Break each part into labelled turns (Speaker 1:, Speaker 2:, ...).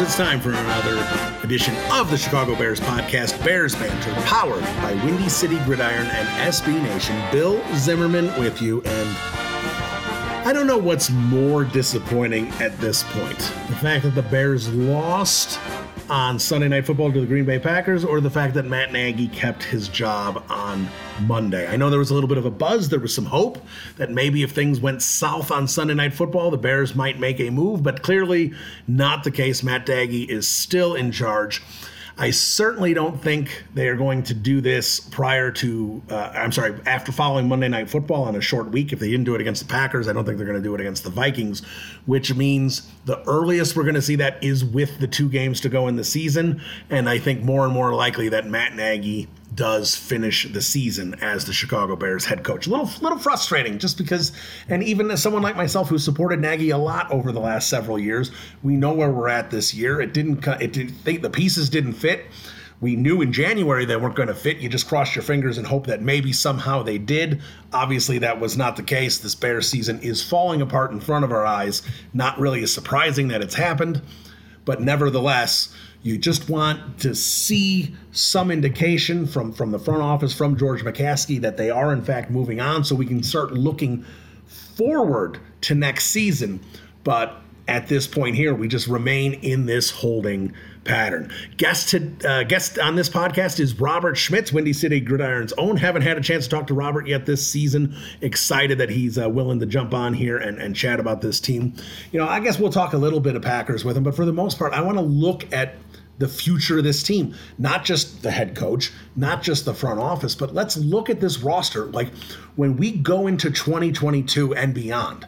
Speaker 1: It's time for another edition of the Chicago Bears podcast, Bears Banter, powered by Windy City Gridiron and SB Nation. Bill Zimmerman with you, and I don't know what's more disappointing at this point the fact that the Bears lost on Sunday Night Football to the Green Bay Packers, or the fact that Matt Nagy kept his job on Monday. I know there was a little bit of a buzz. There was some hope that maybe if things went south on Sunday Night Football, the Bears might make a move, but clearly not the case. Matt Nagy is still in charge. I certainly don't think they are going to do this prior to, uh, I'm sorry, after following Monday Night Football on a short week. If they didn't do it against the Packers, I don't think they're going to do it against the Vikings, which means the earliest we're going to see that is with the two games to go in the season. And I think more and more likely that Matt Nagy does finish the season as the Chicago Bears head coach. A little, little frustrating, just because, and even as someone like myself who supported Nagy a lot over the last several years, we know where we're at this year. It didn't, it didn't, the pieces didn't fit. We knew in January they weren't going to fit. You just crossed your fingers and hope that maybe somehow they did. Obviously, that was not the case. This Bears season is falling apart in front of our eyes. Not really as surprising that it's happened, but nevertheless, you just want to see some indication from, from the front office, from George McCaskey, that they are in fact moving on so we can start looking forward to next season. But at this point here, we just remain in this holding pattern. Guest to, uh, guest on this podcast is Robert Schmitz, Windy City Gridiron's own. Haven't had a chance to talk to Robert yet this season. Excited that he's uh, willing to jump on here and, and chat about this team. You know, I guess we'll talk a little bit of Packers with him, but for the most part, I want to look at the future of this team, not just the head coach, not just the front office, but let's look at this roster. Like when we go into 2022 and beyond,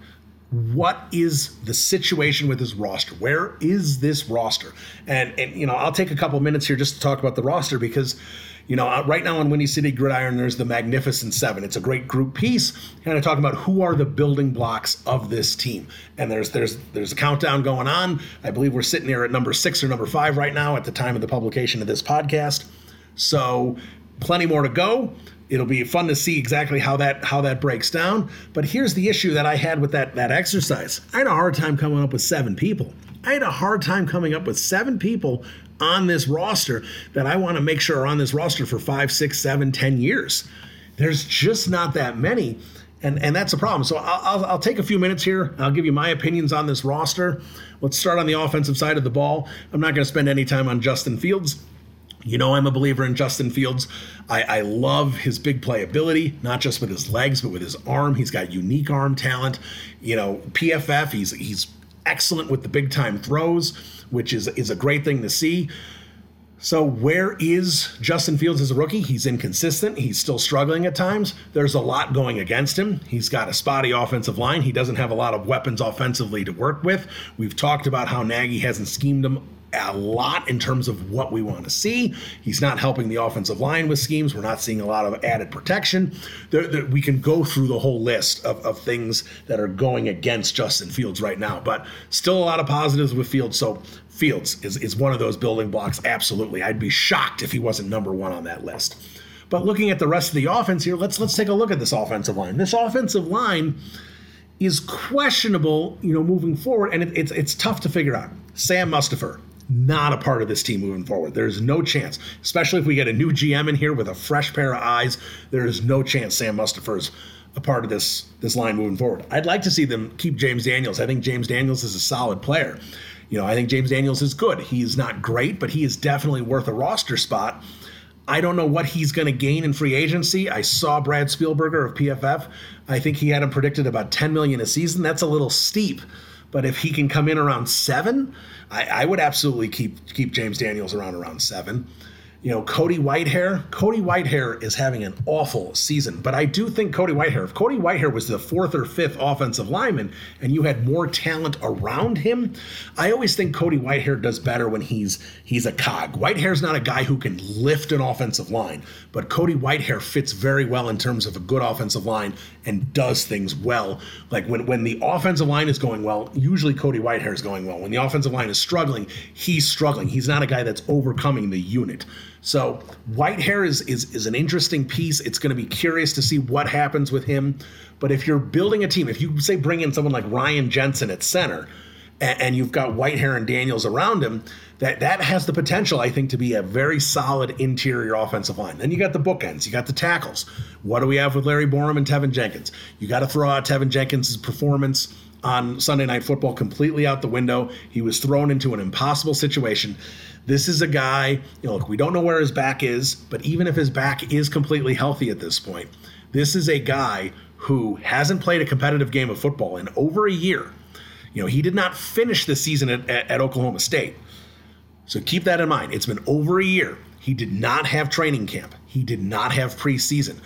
Speaker 1: what is the situation with this roster? Where is this roster? And and you know, I'll take a couple minutes here just to talk about the roster because you know, uh, right now on Windy City Gridiron, there's the Magnificent Seven. It's a great group piece, kind of talking about who are the building blocks of this team. And there's there's there's a countdown going on. I believe we're sitting here at number six or number five right now at the time of the publication of this podcast. So plenty more to go. It'll be fun to see exactly how that how that breaks down. But here's the issue that I had with that that exercise. I had a hard time coming up with seven people. I had a hard time coming up with seven people on this roster that I want to make sure are on this roster for five, six, seven, ten years. There's just not that many. And, and that's a problem. So I'll, I'll, I'll take a few minutes here. I'll give you my opinions on this roster. Let's start on the offensive side of the ball. I'm not going to spend any time on Justin Fields. You know, I'm a believer in Justin Fields. I, I, love his big playability, not just with his legs, but with his arm. He's got unique arm talent. You know, PFF, he's he's excellent with the big time throws which is is a great thing to see. So where is Justin Fields as a rookie? He's inconsistent. He's still struggling at times. There's a lot going against him. He's got a spotty offensive line. He doesn't have a lot of weapons offensively to work with. We've talked about how Nagy hasn't schemed him a lot in terms of what we want to see. He's not helping the offensive line with schemes. We're not seeing a lot of added protection. There, there, we can go through the whole list of, of things that are going against Justin Fields right now, but still a lot of positives with Fields. So Fields is, is one of those building blocks. Absolutely. I'd be shocked if he wasn't number one on that list. But looking at the rest of the offense here, let's let's take a look at this offensive line. This offensive line is questionable, you know, moving forward, and it, it's it's tough to figure out. Sam Mustipher, not a part of this team moving forward. There's no chance, especially if we get a new GM in here with a fresh pair of eyes. There is no chance Sam Mustipher's a part of this this line moving forward. I'd like to see them keep James Daniels. I think James Daniels is a solid player. You know, I think James Daniels is good. He's not great, but he is definitely worth a roster spot. I don't know what he's going to gain in free agency. I saw Brad Spielberger of PFF. I think he had him predicted about 10 million a season. That's a little steep, but if he can come in around seven, I, I would absolutely keep keep James Daniels around around seven. you know, Cody Whitehair. Cody Whitehair is having an awful season, but I do think Cody Whitehair, if Cody Whitehair was the fourth or fifth offensive lineman and you had more talent around him, I always think Cody Whitehair does better when he's he's a cog. Whitehair's not a guy who can lift an offensive line, but Cody Whitehair fits very well in terms of a good offensive line and does things well. Like when when the offensive line is going well, usually Cody Whitehair is going well. When the offensive line is struggling, he's struggling. He's not a guy that's overcoming the unit. So Whitehair is is is an interesting piece. It's going to be curious to see what happens with him. But if you're building a team, if you say bring in someone like Ryan Jensen at center, and, and you've got Whitehair and Daniels around him, that that has the potential, I think, to be a very solid interior offensive line. Then you got the bookends, you got the tackles. What do we have with Larry Borom and Teven Jenkins? You got to throw out Teven Jenkins' performance on Sunday Night Football completely out the window. He was thrown into an impossible situation. This is a guy, you know, look, we don't know where his back is, but even if his back is completely healthy at this point, this is a guy who hasn't played a competitive game of football in over a year. You know, he did not finish the season at, at, at Oklahoma State. So keep that in mind. It's been over a year. He did not have training camp. He did not have preseason.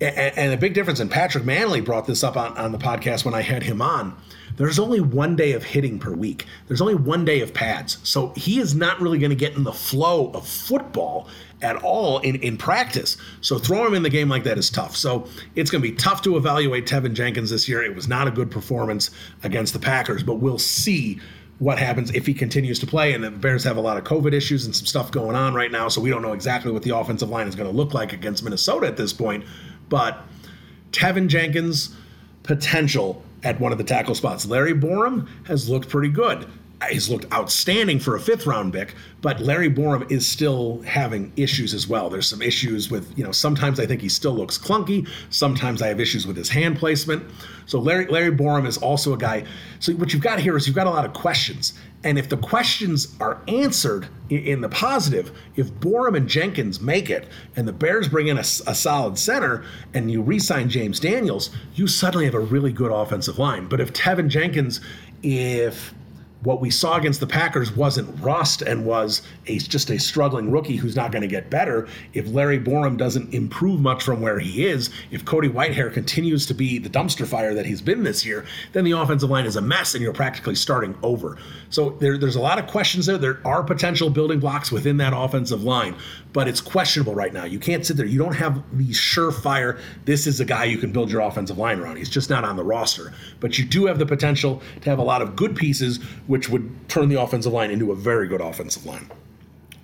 Speaker 1: And, a big difference, and Patrick Mannelly brought this up on, on the podcast when I had him on there's only one day of hitting per week. There's only one day of pads. So he is not really going to get in the flow of football at all in, in practice. So throw him in the game like that is tough. So it's going to be tough to evaluate Teven Jenkins this year. It was not a good performance against the Packers, but we'll see what happens if he continues to play. And the Bears have a lot of COVID issues and some stuff going on right now. So we don't know exactly what the offensive line is going to look like against Minnesota at this point. But Teven Jenkins' potential at one of the tackle spots. Larry Borom has looked pretty good. He's looked outstanding for a fifth round pick, but Larry Borom is still having issues as well. There's some issues with, you know, sometimes I think he still looks clunky. Sometimes I have issues with his hand placement. So Larry Larry Borom is also a guy. So what you've got here is you've got a lot of questions. And if the questions are answered in the positive, if Borom and Jenkins make it and the Bears bring in a, a solid center and you re sign James Daniels, you suddenly have a really good offensive line. But if Teven Jenkins, if what we saw against the Packers wasn't rust and was a, just a struggling rookie who's not going to get better. If Larry Borom doesn't improve much from where he is, if Cody Whitehair continues to be the dumpster fire that he's been this year, then the offensive line is a mess and you're practically starting over. So there, there's a lot of questions there. There are potential building blocks within that offensive line, but it's questionable right now. You can't sit there. You don't have the surefire, this is a guy you can build your offensive line around. He's just not on the roster. But you do have the potential to have a lot of good pieces which would turn the offensive line into a very good offensive line.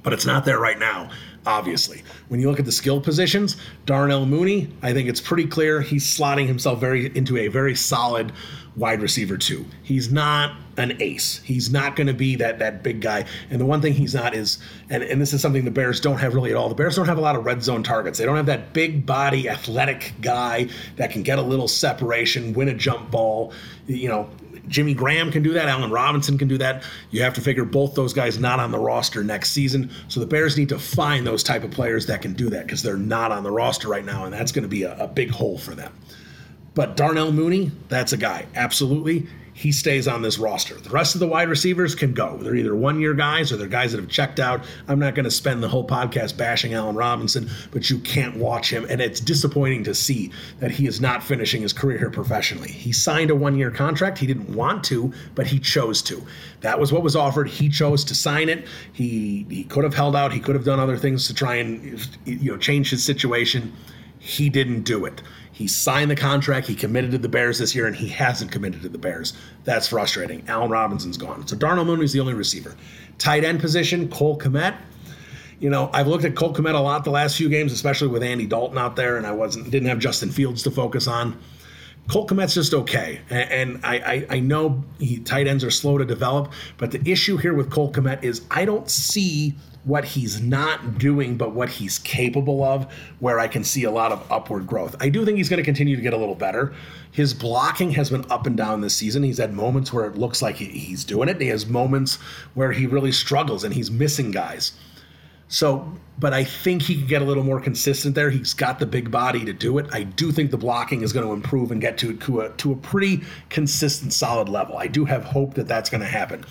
Speaker 1: But it's not there right now, obviously. When you look at the skill positions, Darnell Mooney, I think it's pretty clear he's slotting himself very into a very solid wide receiver too. He's not an ace. He's not going to be that that big guy. And the one thing he's not is, and, and this is something the Bears don't have really at all. The Bears don't have a lot of red zone targets. They don't have that big body, athletic guy that can get a little separation, win a jump ball. You know, Jimmy Graham can do that. Allen Robinson can do that. You have to figure both those guys not on the roster next season. So the Bears need to find those type of players that can do that because they're not on the roster right now, and that's going to be a, a big hole for them. But Darnell Mooney, that's a guy. Absolutely he stays on this roster. The rest of the wide receivers can go. They're either one year guys or they're guys that have checked out. I'm not going to spend the whole podcast bashing Allen Robinson, but you can't watch him. And it's disappointing to see that he is not finishing his career here professionally. He signed a one year contract. He didn't want to, but he chose to. That was what was offered. He chose to sign it. He, he could have held out. He could have done other things to try and you know change his situation. He didn't do it. He signed the contract, he committed to the Bears this year, and he hasn't committed to the Bears. That's frustrating. Allen Robinson's gone. So Darnell Mooney's the only receiver. Tight end position, Cole Kmet. You know, I've looked at Cole Kmet a lot the last few games, especially with Andy Dalton out there, and I wasn't didn't have Justin Fields to focus on. Cole Kmet's just okay, and, and I, I, I know he, tight ends are slow to develop, but the issue here with Cole Kmet is I don't see what he's not doing, but what he's capable of, where I can see a lot of upward growth. I do think he's going to continue to get a little better. His blocking has been up and down this season. He's had moments where it looks like he's doing it, and he has moments where he really struggles and he's missing guys. So, but I think he can get a little more consistent there. He's got the big body to do it. I do think the blocking is going to improve and get to, to, a, to a pretty consistent, solid level. I do have hope that that's going to happen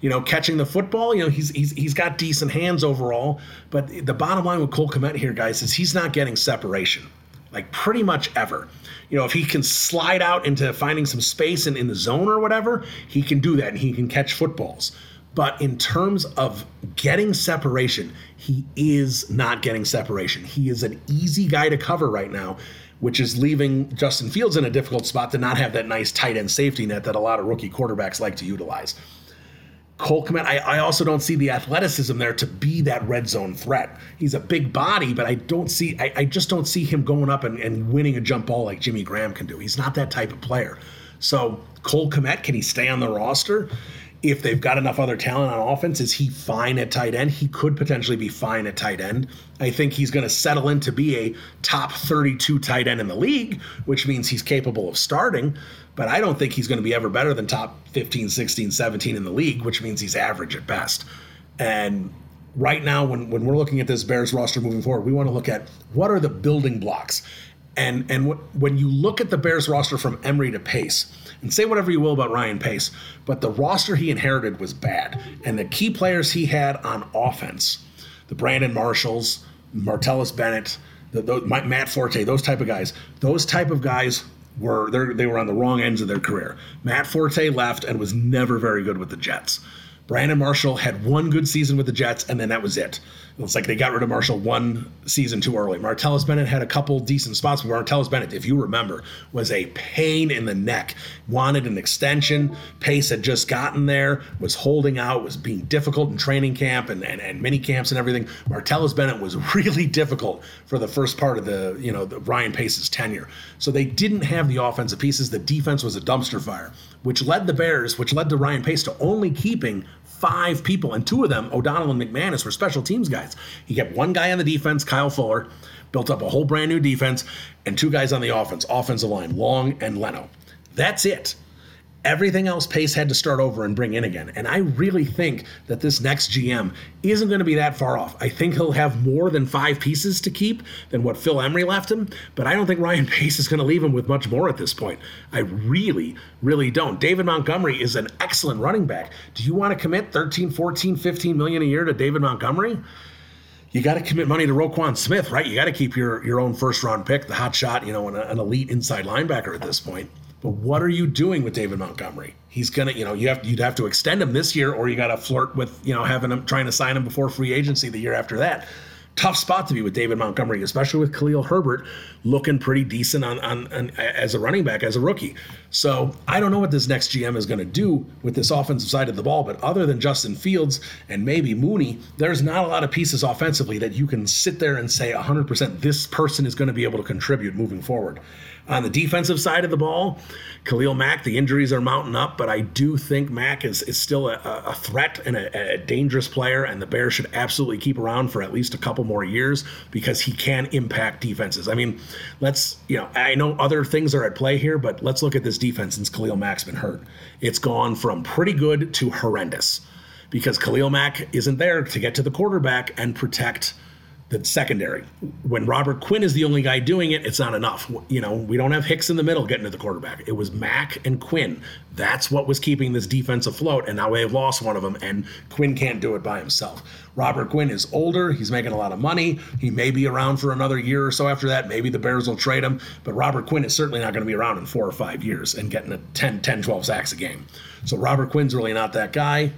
Speaker 1: You know, catching the football, you know, he's he's he's got decent hands overall. But the bottom line with Cole Kmet here, guys, is he's not getting separation, like pretty much ever. You know, if he can slide out into finding some space in, in the zone or whatever, he can do that and he can catch footballs. But in terms of getting separation, he is not getting separation. He is an easy guy to cover right now, which is leaving Justin Fields in a difficult spot to not have that nice tight end safety net that a lot of rookie quarterbacks like to utilize. Cole Kmet, I, I, also don't see the athleticism there to be that red zone threat. He's a big body, but I don't see, I, I just don't see him going up and, and winning a jump ball like Jimmy Graham can do. He's not that type of player. So Cole Kmet, can he stay on the roster? If they've got enough other talent on offense, is he fine at tight end? He could potentially be fine at tight end. I think he's going to settle in to be a top 32 tight end in the league, which means he's capable of starting. But I don't think he's going to be ever better than top 15, 16, 17 in the league, which means he's average at best. And right now, when, when we're looking at this Bears roster moving forward, we want to look at what are the building blocks. And, and when you look at the Bears roster from Emery to Pace, and say whatever you will about Ryan Pace, but the roster he inherited was bad. And the key players he had on offense, the Brandon Marshalls, Martellus Bennett, the, the, Matt Forte, those type of guys, those type of guys were they were on the wrong ends of their career. Matt Forte left and was never very good with the Jets. Brandon Marshall had one good season with the Jets, and then that was it. It's like they got rid of Marshall one season too early. Martellus Bennett had a couple decent spots, but Martellus Bennett, if you remember, was a pain in the neck. Wanted an extension. Pace had just gotten there, was holding out, was being difficult in training camp and, and, and mini camps and everything. Martellus Bennett was really difficult for the first part of the, you know, the Ryan Pace's tenure. So they didn't have the offensive pieces. The defense was a dumpster fire, which led the Bears, which led to Ryan Pace to only keeping five people, and two of them, O'Donnell and McManus, were special teams guys. He kept one guy on the defense, Kyle Fuller, built up a whole brand new defense, and two guys on the offense, offensive line, Long and Leno. That's it. Everything else Pace had to start over and bring in again. And I really think that this next GM isn't going to be that far off. I think he'll have more than five pieces to keep than what Phil Emery left him, but I don't think Ryan Pace is going to leave him with much more at this point. I really, really don't. David Montgomery is an excellent running back. Do you want to commit 13, 14, 15 million a year to David Montgomery? you got to commit money to Roquan Smith, right? You got to keep your your own first round pick, the hot shot, you know, an, an elite inside linebacker at this point. But what are you doing with David Montgomery? He's gonna, you know, you have you'd have to extend him this year, or you got to flirt with, you know, having him trying to sign him before free agency the year after that. Tough spot to be with David Montgomery, especially with Khalil Herbert looking pretty decent on, on, on as a running back as a rookie. So I don't know what this next GM is going to do with this offensive side of the ball, but other than Justin Fields and maybe Mooney, there's not a lot of pieces offensively that you can sit there and say 100% this person is going to be able to contribute moving forward. On the defensive side of the ball, Khalil Mack, the injuries are mounting up, but I do think Mack is, is still a, a threat and a, a, dangerous player, and the Bears should absolutely keep around for at least a couple more years because he can impact defenses. I mean, let's, you know, I know other things are at play here, but let's look at this defense since Khalil Mack's been hurt. It's gone from pretty good to horrendous because Khalil Mack isn't there to get to the quarterback and protect – the secondary. When Robert Quinn is the only guy doing it, it's not enough. You know, we don't have Hicks in the middle getting to the quarterback. It was Mack and Quinn. That's what was keeping this defense afloat, and now we have lost one of them, and Quinn can't do it by himself. Robert Quinn is older. He's making a lot of money. He may be around for another year or so after that. Maybe the Bears will trade him, but Robert Quinn is certainly not going to be around in four or five years and getting a 10, 10 12 sacks a game. So Robert Quinn's really not that guy.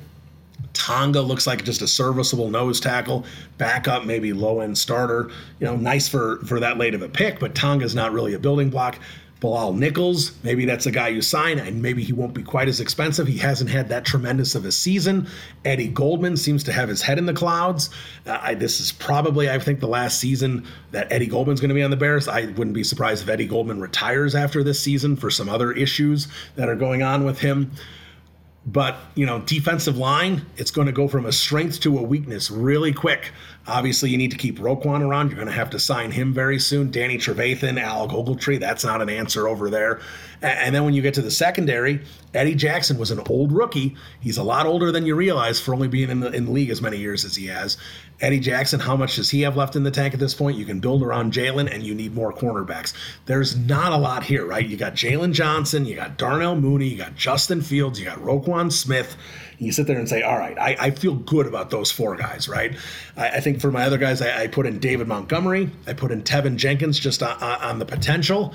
Speaker 1: Tonga looks like just a serviceable nose tackle, backup, maybe low end starter. You know, nice for for that late of a pick, but Tonga's not really a building block. Bilal Nichols, maybe that's a guy you sign, and maybe he won't be quite as expensive. He hasn't had that tremendous of a season. Eddie Goldman seems to have his head in the clouds. Uh, I, this is probably, I think, the last season that Eddie Goldman's going to be on the Bears. I wouldn't be surprised if Eddie Goldman retires after this season for some other issues that are going on with him. But, you know, defensive line, it's going to go from a strength to a weakness really quick. Obviously, you need to keep Roquan around. You're going to have to sign him very soon. Danny Trevathan, Alec Ogletree, that's not an answer over there. And then when you get to the secondary, Eddie Jackson was an old rookie. He's a lot older than you realize for only being in the, in the league as many years as he has. Eddie Jackson, how much does he have left in the tank at this point? You can build around Jaylon, and you need more cornerbacks. There's not a lot here, right? You got Jaylon Johnson, you got Darnell Mooney, you got Justin Fields, you got Roquan Smith. You sit there and say, all right, I, I feel good about those four guys, right? I, I think for my other guys, I, I, put in David Montgomery, I put in Teven Jenkins just on, on the potential.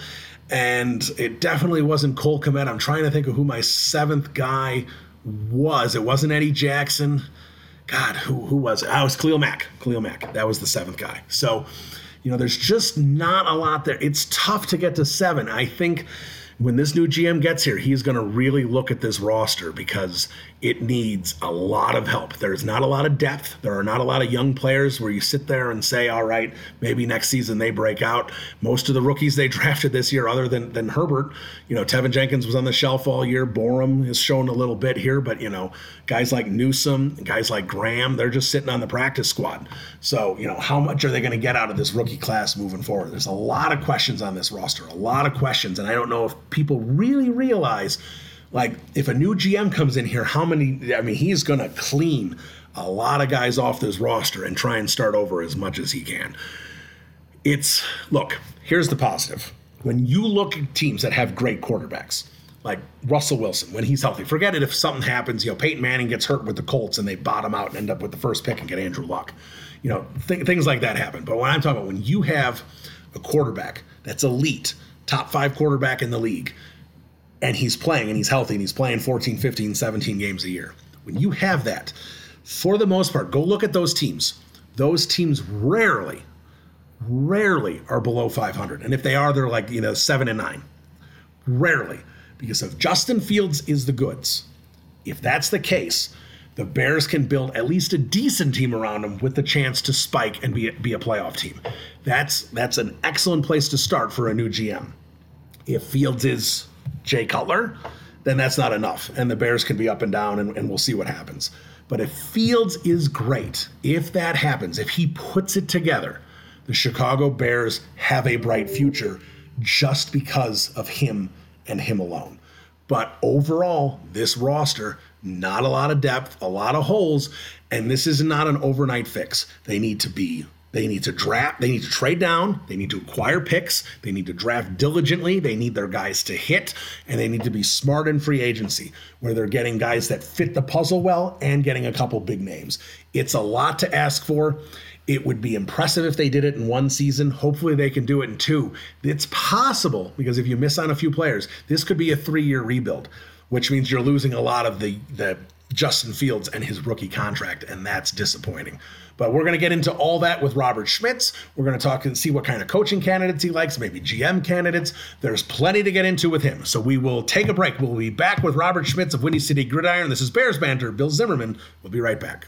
Speaker 1: And it definitely wasn't Cole Kmet. I'm trying to think of who my seventh guy was. It wasn't Eddie Jackson. God, who, who was it? I was Khalil Mack. Khalil Mack. That was the seventh guy. So, you know, there's just not a lot there. It's tough to get to seven. I think when this new GM gets here, he's going to really look at this roster because it needs a lot of help. There's not a lot of depth. There are not a lot of young players where you sit there and say, all right, maybe next season they break out. Most of the rookies they drafted this year, other than, than Herbert, you know, Teven Jenkins was on the shelf all year. Borom has shown a little bit here, but, you know, guys like Newsome, guys like Graham, they're just sitting on the practice squad. So, you know, how much are they going to get out of this rookie class moving forward? There's a lot of questions on this roster, a lot of questions. And I don't know if people really realize like if a new GM comes in here, how many? I mean, he's going to clean a lot of guys off this roster and try and start over as much as he can. It's look, here's the positive. When you look at teams that have great quarterbacks, like Russell Wilson, when he's healthy, forget it if something happens, you know, Peyton Manning gets hurt with the Colts and they bottom out and end up with the first pick and get Andrew Luck. You know, th- things like that happen. But when I'm talking about when you have a quarterback that's elite, top five quarterback in the league, and he's playing and he's healthy and he's playing 14, 15, 17 games a year. When you have that, for the most part, go look at those teams. Those teams rarely, rarely are below 500. And if they are, they're like, you know, seven and nine. Rarely. Because if Justin Fields is the goods, if that's the case, the Bears can build at least a decent team around him with the chance to spike and be, be a playoff team. That's that's an excellent place to start for a new GM. If Fields is Jay Cutler, then that's not enough. And the Bears can be up and down, and, and we'll see what happens. But if Fields is great, if that happens, if he puts it together, the Chicago Bears have a bright future just because of him and him alone. But overall, this roster, not a lot of depth, a lot of holes, and this is not an overnight fix. They need to be they need to draft, they need to trade down, they need to acquire picks, they need to draft diligently, they need their guys to hit, and they need to be smart in free agency where they're getting guys that fit the puzzle well and getting a couple big names. It's a lot to ask for. It would be impressive if they did it in one season. Hopefully, they can do it in two. It's possible because if you miss on a few players, this could be a three year rebuild, which means you're losing a lot of the, the Justin Fields and his rookie contract, and that's disappointing. But we're going to get into all that with Robert Schmitz. We're going to talk and see what kind of coaching candidates he likes, maybe GM candidates. There's plenty to get into with him. So we will take a break. We'll be back with Robert Schmitz of Windy City Gridiron. This is Bears Banter. Bill Zimmerman. We'll be right back.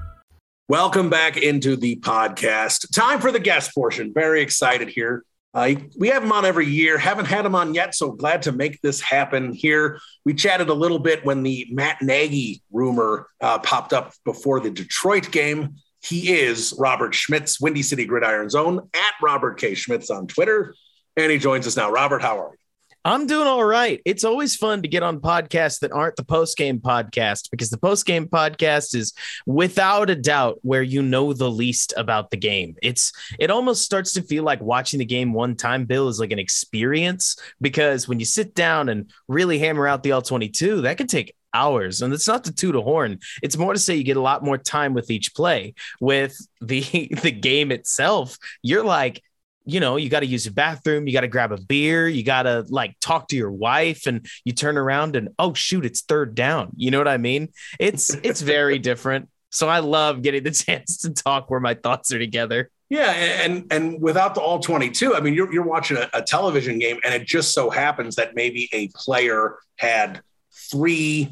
Speaker 1: Welcome back into the podcast. Time for the guest portion. Very excited here. Uh, we have him on every year. Haven't had him on yet, so glad to make this happen here. We chatted a little bit when the Matt Nagy rumor uh, popped up before the Detroit game. He is Robert Schmitz, Windy City Gridiron Zone at Robert K. Schmitz on Twitter. And he joins us now. Robert, how are you?
Speaker 2: I'm doing all right. It's always fun to get on podcasts that aren't the post game podcast because the post game podcast is without a doubt where you know the least about the game. It's it almost starts to feel like watching the game one time, Bill, is like an experience because when you sit down and really hammer out the all 22, that can take hours. And it's not to toot a horn. It's more to say you get a lot more time with each play. With the the game itself, you're like you know, you got to use the bathroom, you got to grab a beer, you got to like talk to your wife and you turn around and oh shoot, it's third down. You know what I mean? It's it's very different. So I love getting the chance to talk where my thoughts are together.
Speaker 1: Yeah, and and without the all 22, I mean you're you're watching a, a television game and it just so happens that maybe a player had three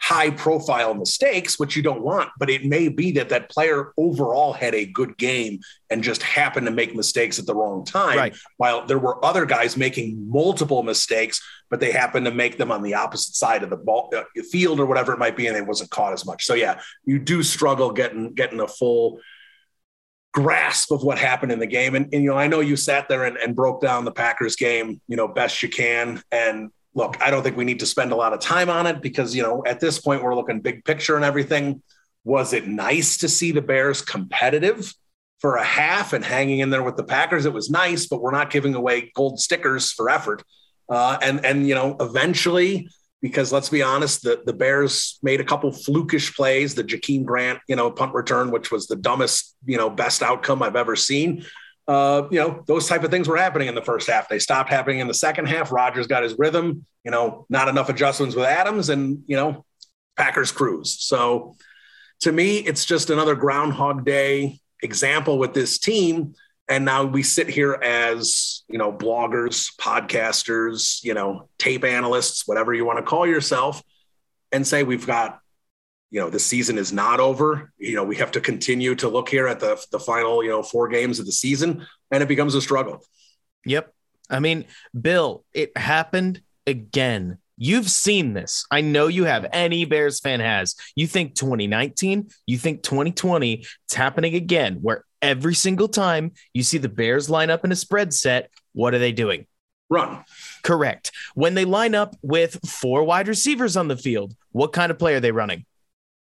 Speaker 1: high profile mistakes, which you don't want, but it may be that that player overall had a good game and just happened to make mistakes at the wrong time.
Speaker 2: Right.
Speaker 1: While there were other guys making multiple mistakes, but they happened to make them on the opposite side of the ball uh, field or whatever it might be, and it wasn't caught as much. So yeah, you do struggle getting getting a full grasp of what happened in the game. And, and you know, I know you sat there and, and broke down the Packers game, you know, best you can. And look, I don't think we need to spend a lot of time on it because, you know, at this point we're looking big picture and everything. Was it nice to see the Bears competitive for a half and hanging in there with the Packers? It was nice, but we're not giving away gold stickers for effort. Uh, and and you know, eventually, because let's be honest, the, the Bears made a couple flukish plays, the Jakeem Grant, you know, punt return, which was the dumbest, you know, best outcome I've ever seen. Uh, you know, those type of things were happening in the first half. They stopped happening in the second half. Rodgers got his rhythm, you know, not enough adjustments with Adams and, you know, Packers cruise. So to me, it's just another Groundhog Day example with this team and now we sit here as you know bloggers podcasters you know tape analysts whatever you want to call yourself and say we've got you know the season is not over you know we have to continue to look here at the the final you know four games of the season and it becomes a struggle
Speaker 2: yep i mean bill it happened again You've seen this. I know you have. Any Bears fan has. You think 2019, you think 2020, it's happening again, where every single time you see the Bears line up in a spread set, what are they doing?
Speaker 1: Run.
Speaker 2: Correct. When they line up with four wide receivers on the field, what kind of play are they running?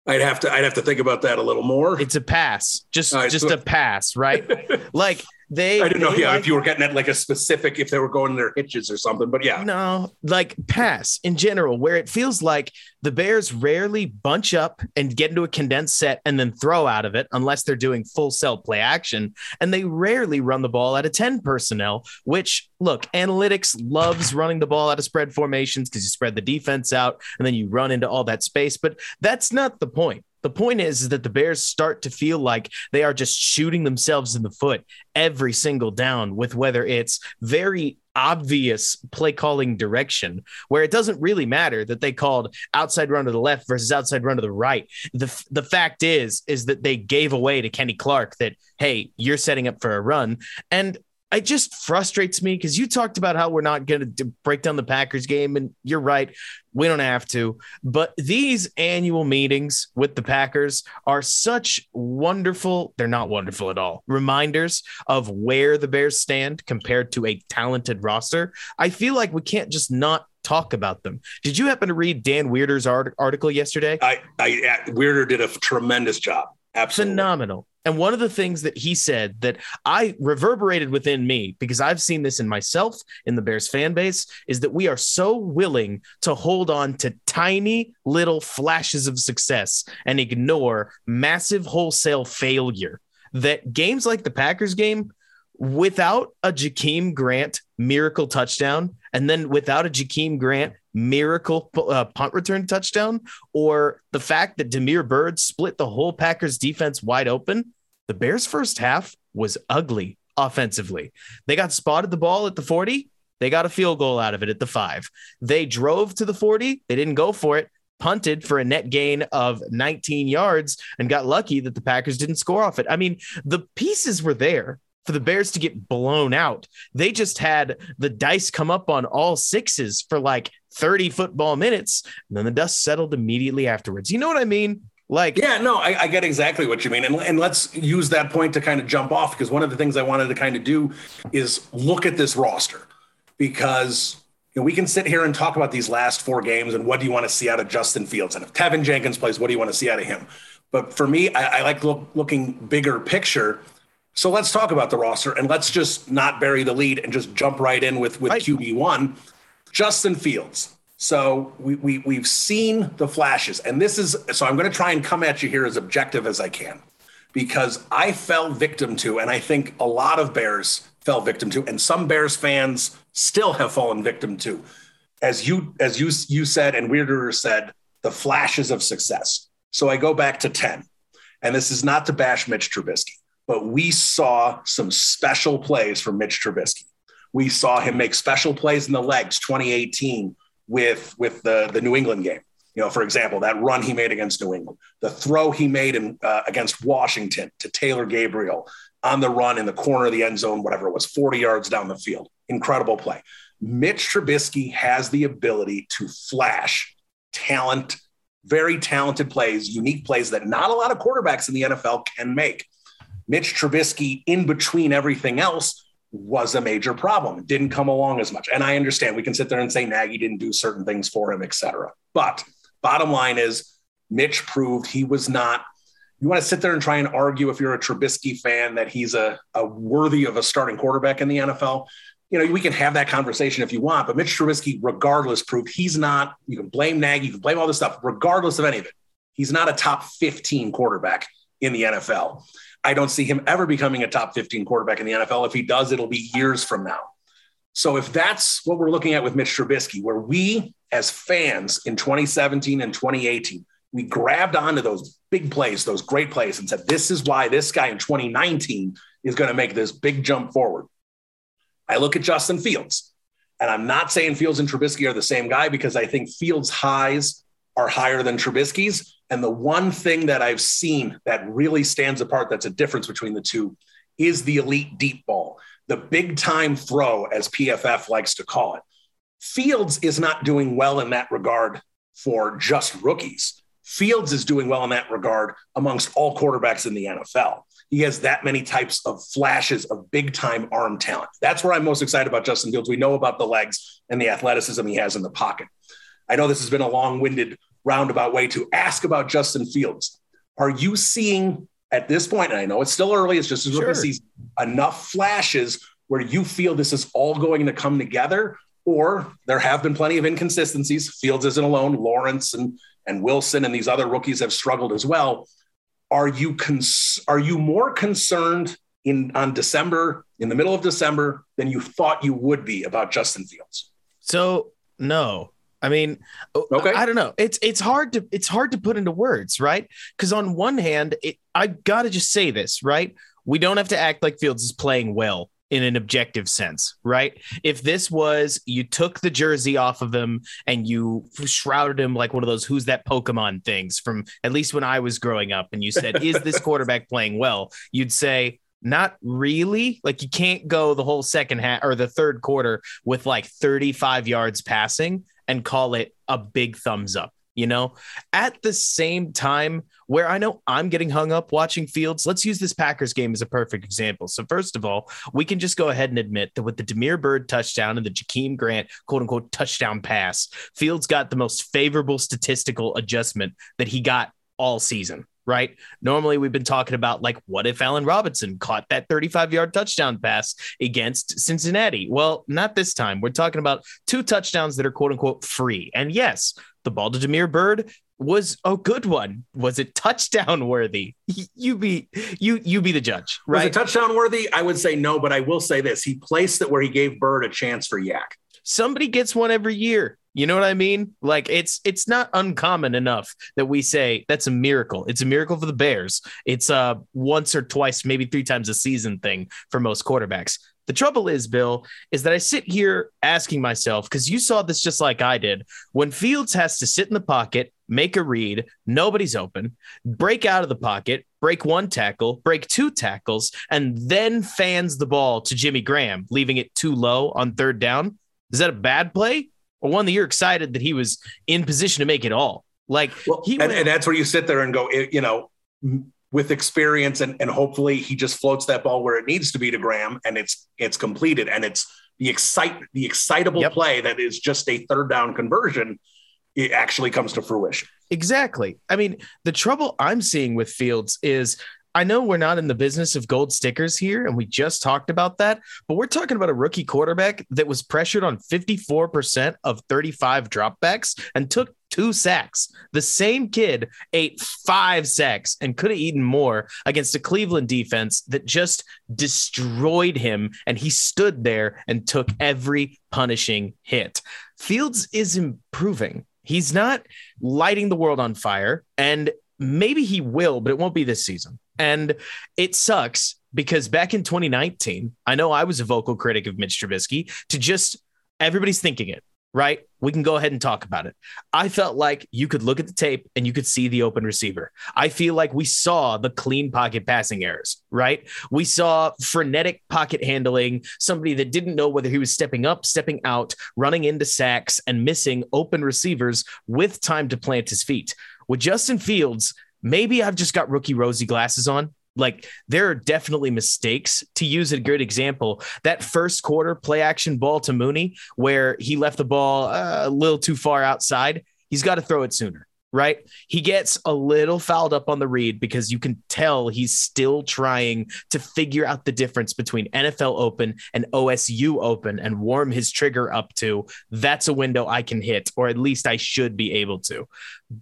Speaker 1: I'd have to I'd have to think about that a little more.
Speaker 2: It's a pass. Just right, just so- a pass, right? like they
Speaker 1: I didn't know yeah
Speaker 2: like,
Speaker 1: if you were getting at like a specific if they were going in their hitches or something, but yeah.
Speaker 2: No, like pass in general, where it feels like the Bears rarely bunch up and get into a condensed set and then throw out of it unless they're doing full sell play action. And they rarely run the ball out of 10 personnel, which look, analytics loves running the ball out of spread formations because you spread the defense out and then you run into all that space. But that's not the point. The point is, is that the Bears start to feel like they are just shooting themselves in the foot every single down with whether it's very obvious play calling direction where it doesn't really matter that they called outside run to the left versus outside run to the right. The, the fact is, is that they gave away to Kenny Clark that, hey, you're setting up for a run. And it just frustrates me because you talked about how we're not going to break down the Packers game, and you're right. We don't have to. But these annual meetings with the Packers are such wonderful, they're not wonderful at all, reminders of where the Bears stand compared to a talented roster. I feel like we can't just not talk about them. Did you happen to read Dan Wiederer's art- article yesterday?
Speaker 1: I, I, uh, Wiederer did a tremendous job. Absolutely.
Speaker 2: Phenomenal. And one of the things that he said that I reverberated within me, because I've seen this in myself, in the Bears fan base, is that we are so willing to hold on to tiny little flashes of success and ignore massive wholesale failure. That games like the Packers game, without a Jakeem Grant miracle touchdown, and then without a Jakeem Grant miracle uh, punt return touchdown, or the fact that Damiere Byrd split the whole Packers defense wide open, the Bears' first half was ugly offensively. They got spotted the ball at the 40. They got a field goal out of it at the five. They drove to the 40. They didn't go for it, punted for a net gain of 19 yards, and got lucky that the Packers didn't score off it. I mean, the pieces were there for the Bears to get blown out. They just had the dice come up on all sixes for like 30 football minutes. And then the dust settled immediately afterwards. You know what I mean? Like,
Speaker 1: yeah, no, I, I, get exactly what you mean. And, and let's use that point to kind of jump off because one of the things I wanted to kind of do is look at this roster because you know, we can sit here and talk about these last four games and what do you want to see out of Justin Fields? And if Teven Jenkins plays, what do you want to see out of him? But for me, I, I like look, looking bigger picture. So let's talk about the roster and let's just not bury the lead and just jump right in with, with QB1. Justin Fields. So we, we we've seen the flashes, and this is so I'm going to try and come at you here as objective as I can, because I fell victim to, and I think a lot of Bears fell victim to, and some Bears fans still have fallen victim to, as you as you you said and Wiederer said, the flashes of success. So I go back to ten, and this is not to bash Mitch Trubisky, but we saw some special plays from Mitch Trubisky. We saw him make special plays in the legs 2018 with with the the New England game. You know, for example, that run he made against New England, the throw he made in, uh, against Washington to Taylor Gabriel on the run in the corner of the end zone, whatever it was, 40 yards down the field. Incredible play. Mitch Trubisky has the ability to flash talent, very talented plays, unique plays that not a lot of quarterbacks in the NFL can make. Mitch Trubisky, in between everything else, was a major problem. It didn't come along as much. And I understand we can sit there and say Nagy didn't do certain things for him, et cetera. But bottom line is Mitch proved he was not. You want to sit there and try and argue if you're a Trubisky fan that he's a, a worthy of a starting quarterback in the NFL. You know, we can have that conversation if you want, but Mitch Trubisky, regardless, proved he's not. You can blame Nagy, you can blame all this stuff, regardless of any of it. He's not a top 15 quarterback in the NFL. I don't see him ever becoming a top 15 quarterback in the NFL. If he does, it'll be years from now. So if that's what we're looking at with Mitch Trubisky, where we as fans in 2017 and 2018, we grabbed onto those big plays, those great plays, and said, this is why this guy in 2019 is going to make this big jump forward. I look at Justin Fields, and I'm not saying Fields and Trubisky are the same guy because I think Fields' highs are higher than Trubisky's. And the one thing that I've seen that really stands apart, that's a difference between the two, is the elite deep ball, the big time throw, as PFF likes to call it. Fields is not doing well in that regard for just rookies. Fields is doing well in that regard amongst all quarterbacks in the NFL. He has that many types of flashes of big time arm talent. That's where I'm most excited about Justin Fields. We know about the legs and the athleticism he has in the pocket. I know this has been a long winded roundabout way to ask about Justin Fields. Are you seeing at this point, and I know it's still early, it's just as sure. season, enough flashes where you feel this is all going to come together? Or there have been plenty of inconsistencies. Fields isn't alone. Lawrence and, and Wilson and these other rookies have struggled as well. Are you cons- are you more concerned in on December in the middle of December than you thought you would be about Justin Fields?
Speaker 2: So no, I mean, uh, okay. I, I, don't know. It's it's hard to it's hard to put into words, right? Because on one hand, it, I gotta just say this, right? We don't have to act like Fields is playing well in an objective sense, right? If this was you took the jersey off of him and you shrouded him like one of those who's that Pokemon things from at least when I was growing up, and you said, Is this quarterback playing well? You'd say, not really. Like you can't go the whole second half or the third quarter with like 35 yards passing and call it a big thumbs up. You know, at the same time, where I know I'm getting hung up watching Fields, let's use this Packers game as a perfect example. So, first of all, we can just go ahead and admit that with the Damiere Byrd touchdown and the Jakeem Grant quote unquote touchdown pass, Fields got the most favorable statistical adjustment that he got all season right? Normally, we've been talking about like, what if Allen Robinson caught that 35 yard touchdown pass against Cincinnati? Well, not this time. We're talking about two touchdowns that are quote unquote free. And yes, the ball to Damiere Byrd was a good one. Was it touchdown worthy? You be you you be the judge, right?
Speaker 1: Was it touchdown worthy? I would say no, but I will say this: he placed it where he gave Byrd a chance for YAC.
Speaker 2: Somebody gets one every year. You know what I mean? Like it's it's not uncommon enough that we say that's a miracle. It's a miracle for the Bears. It's a once or twice, maybe three times a season thing for most quarterbacks. The trouble is, Bill, is that I sit here asking myself, because you saw this just like I did, when Fields has to sit in the pocket, make a read, nobody's open, break out of the pocket, break one tackle, break two tackles, and then fans the ball to Jimmy Graham, leaving it too low on third down. Is that a bad play? Or one that you're excited that he was in position to make it all. Like
Speaker 1: well, he and, and, that's where you sit there and go, eh, you know, with experience and, and hopefully he just floats that ball where it needs to be to Graham and it's it's completed and it's the excite the excitable yep. play that is just a third down conversion. It actually comes to fruition.
Speaker 2: Exactly. I mean, the trouble I'm seeing with Fields is I know we're not in the business of gold stickers here, and we just talked about that, but we're talking about a rookie quarterback that was pressured on 54% of 35 dropbacks and took two sacks. The same kid ate five sacks and could have eaten more against a Cleveland defense that just destroyed him, and he stood there and took every punishing hit. Fields is improving. He's not lighting the world on fire, and maybe he will, but it won't be this season. And it sucks because back in 2019, I know I was a vocal critic of Mitch Trubisky to just everybody's thinking it, right? We can go ahead and talk about it. I felt like you could look at the tape and you could see the open receiver. I feel like we saw the clean pocket passing errors, right? We saw frenetic pocket handling, somebody that didn't know whether he was stepping up, stepping out, running into sacks, and missing open receivers with time to plant his feet. With Justin Fields, maybe I've just got rookie rosy glasses on like there are definitely mistakes. To use a good example, that first quarter play action ball to Mooney, where he left the ball uh, a little too far outside, he's got to throw it sooner. Right. He gets a little fouled up on the read because you can tell he's still trying to figure out the difference between NFL Open and OSU Open and warm his trigger up to that's a window I can hit, or at least I should be able to.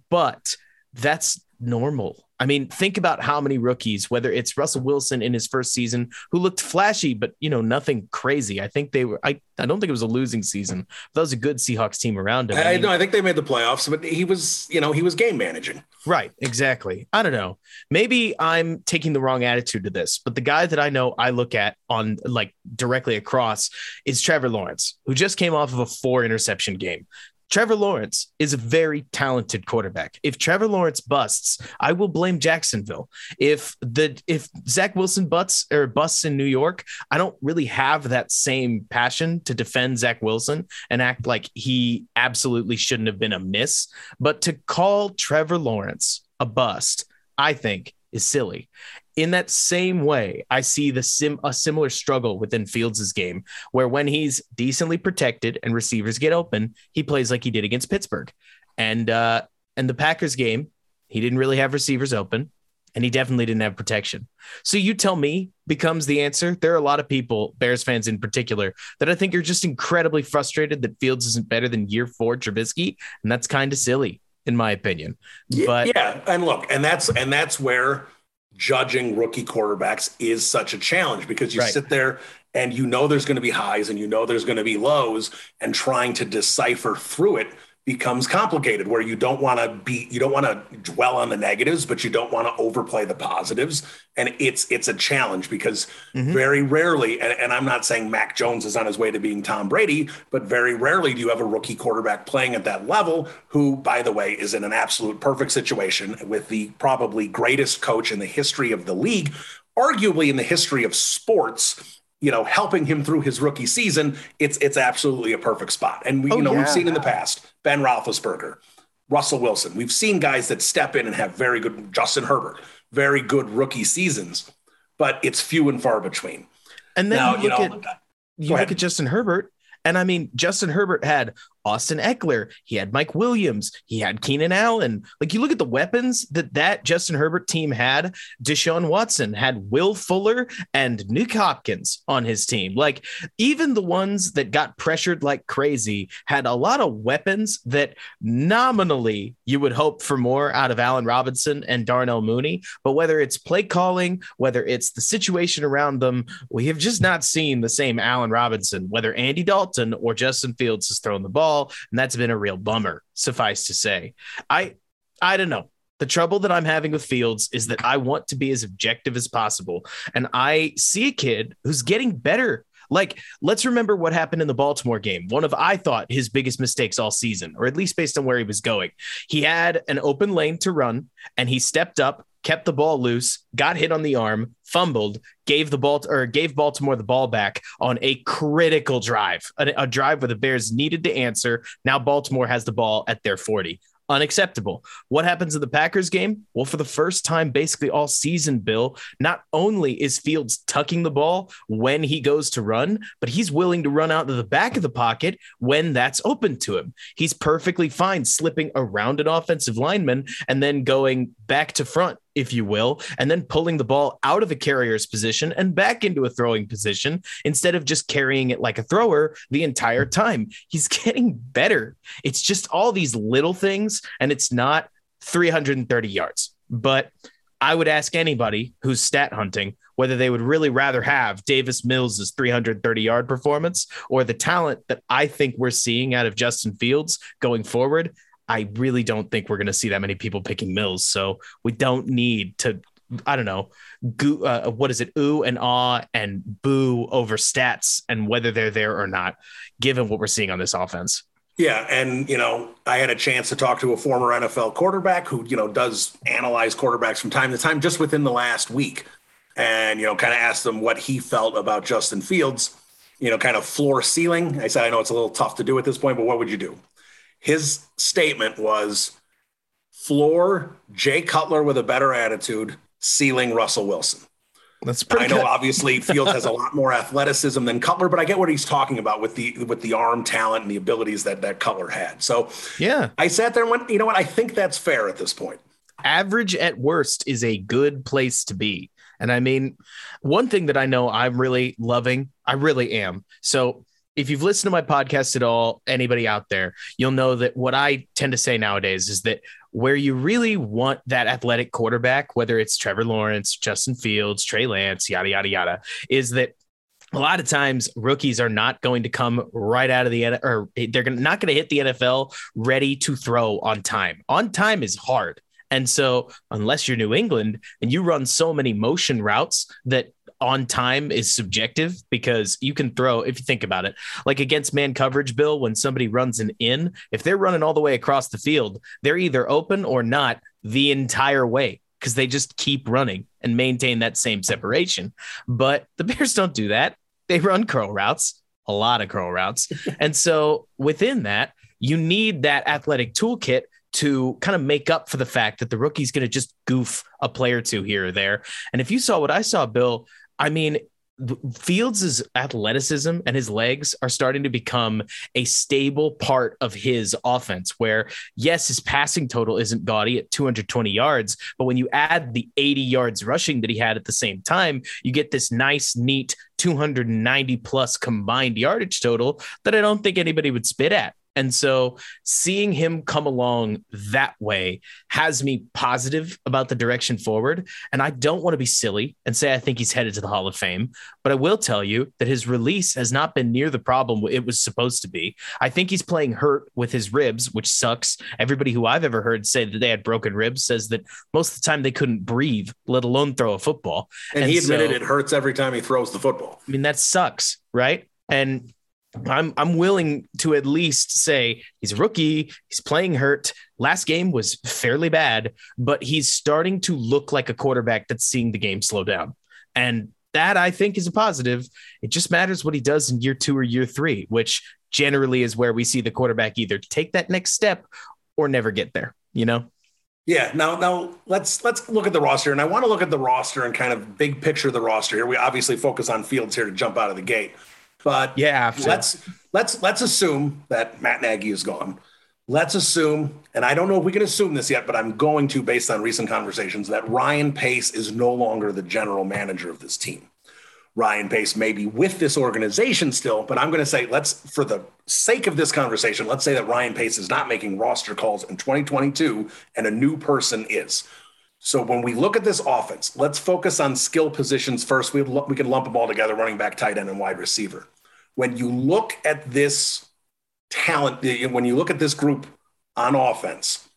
Speaker 2: But that's normal I mean, think about how many rookies, whether it's Russell Wilson in his first season, who looked flashy, but you know, nothing crazy. I think they were I, I don't think it was a losing season. That was a good Seahawks team around him.
Speaker 1: I, I mean, no, I think they made the playoffs, but he was, you know, he was game managing.
Speaker 2: Right, exactly. I don't know. Maybe I'm taking the wrong attitude to this, but the guy that I know I look at on like directly across is Trevor Lawrence, who just came off of a four interception game. Trevor Lawrence is a very talented quarterback. If Trevor Lawrence busts, I will blame Jacksonville. If the if Zach Wilson busts or busts in New York, I don't really have that same passion to defend Zach Wilson and act like he absolutely shouldn't have been a miss. But to call Trevor Lawrence a bust, I think is silly. In that same way, I see the sim a similar struggle within Fields' game, where when he's decently protected and receivers get open, he plays like he did against Pittsburgh. And uh, and the Packers game, he didn't really have receivers open, and he definitely didn't have protection. So you tell me becomes the answer. There are a lot of people, Bears fans in particular, that I think are just incredibly frustrated that Fields isn't better than year four Trubisky, and that's kind of silly in my opinion. But
Speaker 1: yeah, and look, and that's and that's where judging rookie quarterbacks is such a challenge because you right. sit there and you know there's going to be highs and you know there's going to be lows and trying to decipher through it becomes complicated where you don't want to be you don't want to dwell on the negatives but you don't want to overplay the positives and it's it's a challenge because mm-hmm. very rarely and, and, i'm not saying mac jones is on his way to being tom brady but very rarely do you have a rookie quarterback playing at that level who by the way is in an absolute perfect situation with the probably greatest coach in the history of the league arguably in the history of sports you know, helping him through his rookie season, it's it's absolutely a perfect spot. And we, oh, you know, yeah. we've seen in the past Ben Roethlisberger, Russell Wilson. We've seen guys that step in and have very good Justin Herbert, very good rookie seasons, but it's few and far between.
Speaker 2: And then now, you look you know, at you look at Justin Herbert, and I mean, Justin Herbert had Austin Ekeler, he had Mike Williams, he had Keenan Allen. Like you look at the weapons that that Justin Herbert team had. Deshaun Watson had Will Fuller and Nick Hopkins on his team. Like even the ones that got pressured like crazy had a lot of weapons that nominally you would hope for more out of Allen Robinson and Darnell Mooney. But whether it's play calling, whether it's the situation around them, we have just not seen the same Allen Robinson. Whether Andy Dalton or Justin Fields has thrown the ball and that's been a real bummer. Suffice to say, I I don't know. The trouble that I'm having with Fields is that I want to be as objective as possible, and I see a kid who's getting better. Like, let's remember what happened in the Baltimore game. One of, I thought, his biggest mistakes all season, or at least based on where he was going. He had an open lane to run, and he stepped up, kept the ball loose, got hit on the arm, fumbled, gave the ball or gave Baltimore the ball back on a critical drive, a, a drive where the Bears needed to answer. Now Baltimore has the ball at their 40 unacceptable. What happens in the Packers game? Well, for the first time basically all season, Bill, not only is Fields tucking the ball when he goes to run, but he's willing to run out to the back of the pocket when that's open to him. He's perfectly fine slipping around an offensive lineman and then going back to front if you will, and then pulling the ball out of a carrier's position and back into a throwing position instead of just carrying it like a thrower the entire time. He's getting better. It's just all these little things, and it's not 330 yards. But I would ask anybody who's stat hunting whether they would really rather have Davis Mills' 330 yard performance or the talent that I think we're seeing out of Justin Fields going forward. I really don't think we're going to see that many people picking Mills. So we don't need to, I don't know, uh, what is it, ooh and ah and boo over stats and whether they're there or not, given what we're seeing on this offense.
Speaker 1: Yeah, and you know, I had a chance to talk to a former NFL quarterback who you know does analyze quarterbacks from time to time, just within the last week, and you know, kind of asked them what he felt about Justin Fields. You know, kind of floor ceiling. I said, I know it's a little tough to do at this point, but what would you do? His statement was floor Jay Cutler with a better attitude, ceiling Russell Wilson.
Speaker 2: That's pretty.
Speaker 1: I know
Speaker 2: good.
Speaker 1: obviously Fields has a lot more athleticism than Cutler, but I get what he's talking about with the with the arm talent and the abilities that that Cutler had. So
Speaker 2: Yeah.
Speaker 1: I sat there and went, you know what? I think that's fair at this point.
Speaker 2: average at worst is a good place to be. And I mean, one thing that I know I'm really loving, I really am. So if you've listened to my podcast at all, anybody out there, you'll know that what I tend to say nowadays is that where you really want that athletic quarterback, whether it's Trevor Lawrence, Justin Fields, Trey Lance, yada, yada, yada, is that a lot of times rookies are not going to come right out of the or they're not going to hit the NFL ready to throw on time. On time is hard. And so, unless you're New England and you run so many motion routes that on time is subjective because you can throw, if you think about it, like against man coverage, Bill, when somebody runs an in, if they're running all the way across the field, they're either open or not the entire way because they just keep running and maintain that same separation. But the Bears don't do that. They run curl routes, a lot of curl routes. and so, within that, you need that athletic toolkit to kind of make up for the fact that the rookie's going to just goof a play or two here or there. And if you saw what I saw, Bill, I mean, Fields' athleticism and his legs are starting to become a stable part of his offense. Where, yes, his passing total isn't gaudy at 220 yards, but when you add the 80 yards rushing that he had at the same time, you get this nice, neat 290 plus combined yardage total that I don't think anybody would spit at. And so seeing him come along that way has me positive about the direction forward. And I don't want to be silly and say I think he's headed to the Hall of Fame, but I will tell you that his release has not been near the problem it was supposed to be. I think he's playing hurt with his ribs, which sucks. Everybody who I've ever heard say that they had broken ribs says that most of the time they couldn't breathe, let alone throw a football.
Speaker 1: And, he admitted
Speaker 2: so-
Speaker 1: it hurts every time he throws the football.
Speaker 2: I mean, that sucks, right? And I'm I'm willing to at least say he's a rookie, he's playing hurt. Last game was fairly bad, but he's starting to look like a quarterback that's seeing the game slow down. And that I think is a positive. It just matters what he does in year 2 or year 3, which generally is where we see the quarterback either take that next step or never get there, you know?
Speaker 1: Yeah. Now, now let's let's look at the roster, and I want to look at the roster and kind of big picture the roster here. We obviously focus on Fields here to jump out of the gate, but
Speaker 2: Yeah,
Speaker 1: let's let's let's assume that Matt Nagy is gone. Let's assume, and I don't know if we can assume this yet, but I'm going to based on recent conversations that Ryan Pace is no longer the general manager of this team. Ryan Pace may be with this organization still, but I'm going to say let's, for the sake of this conversation, let's say that Ryan Pace is not making roster calls in 2022 and a new person is. So when we look at this offense, let's focus on skill positions first. We, we can lump them all together running back, tight end, and wide receiver. When you look at this talent, eh, eh, when you look at this group on offense,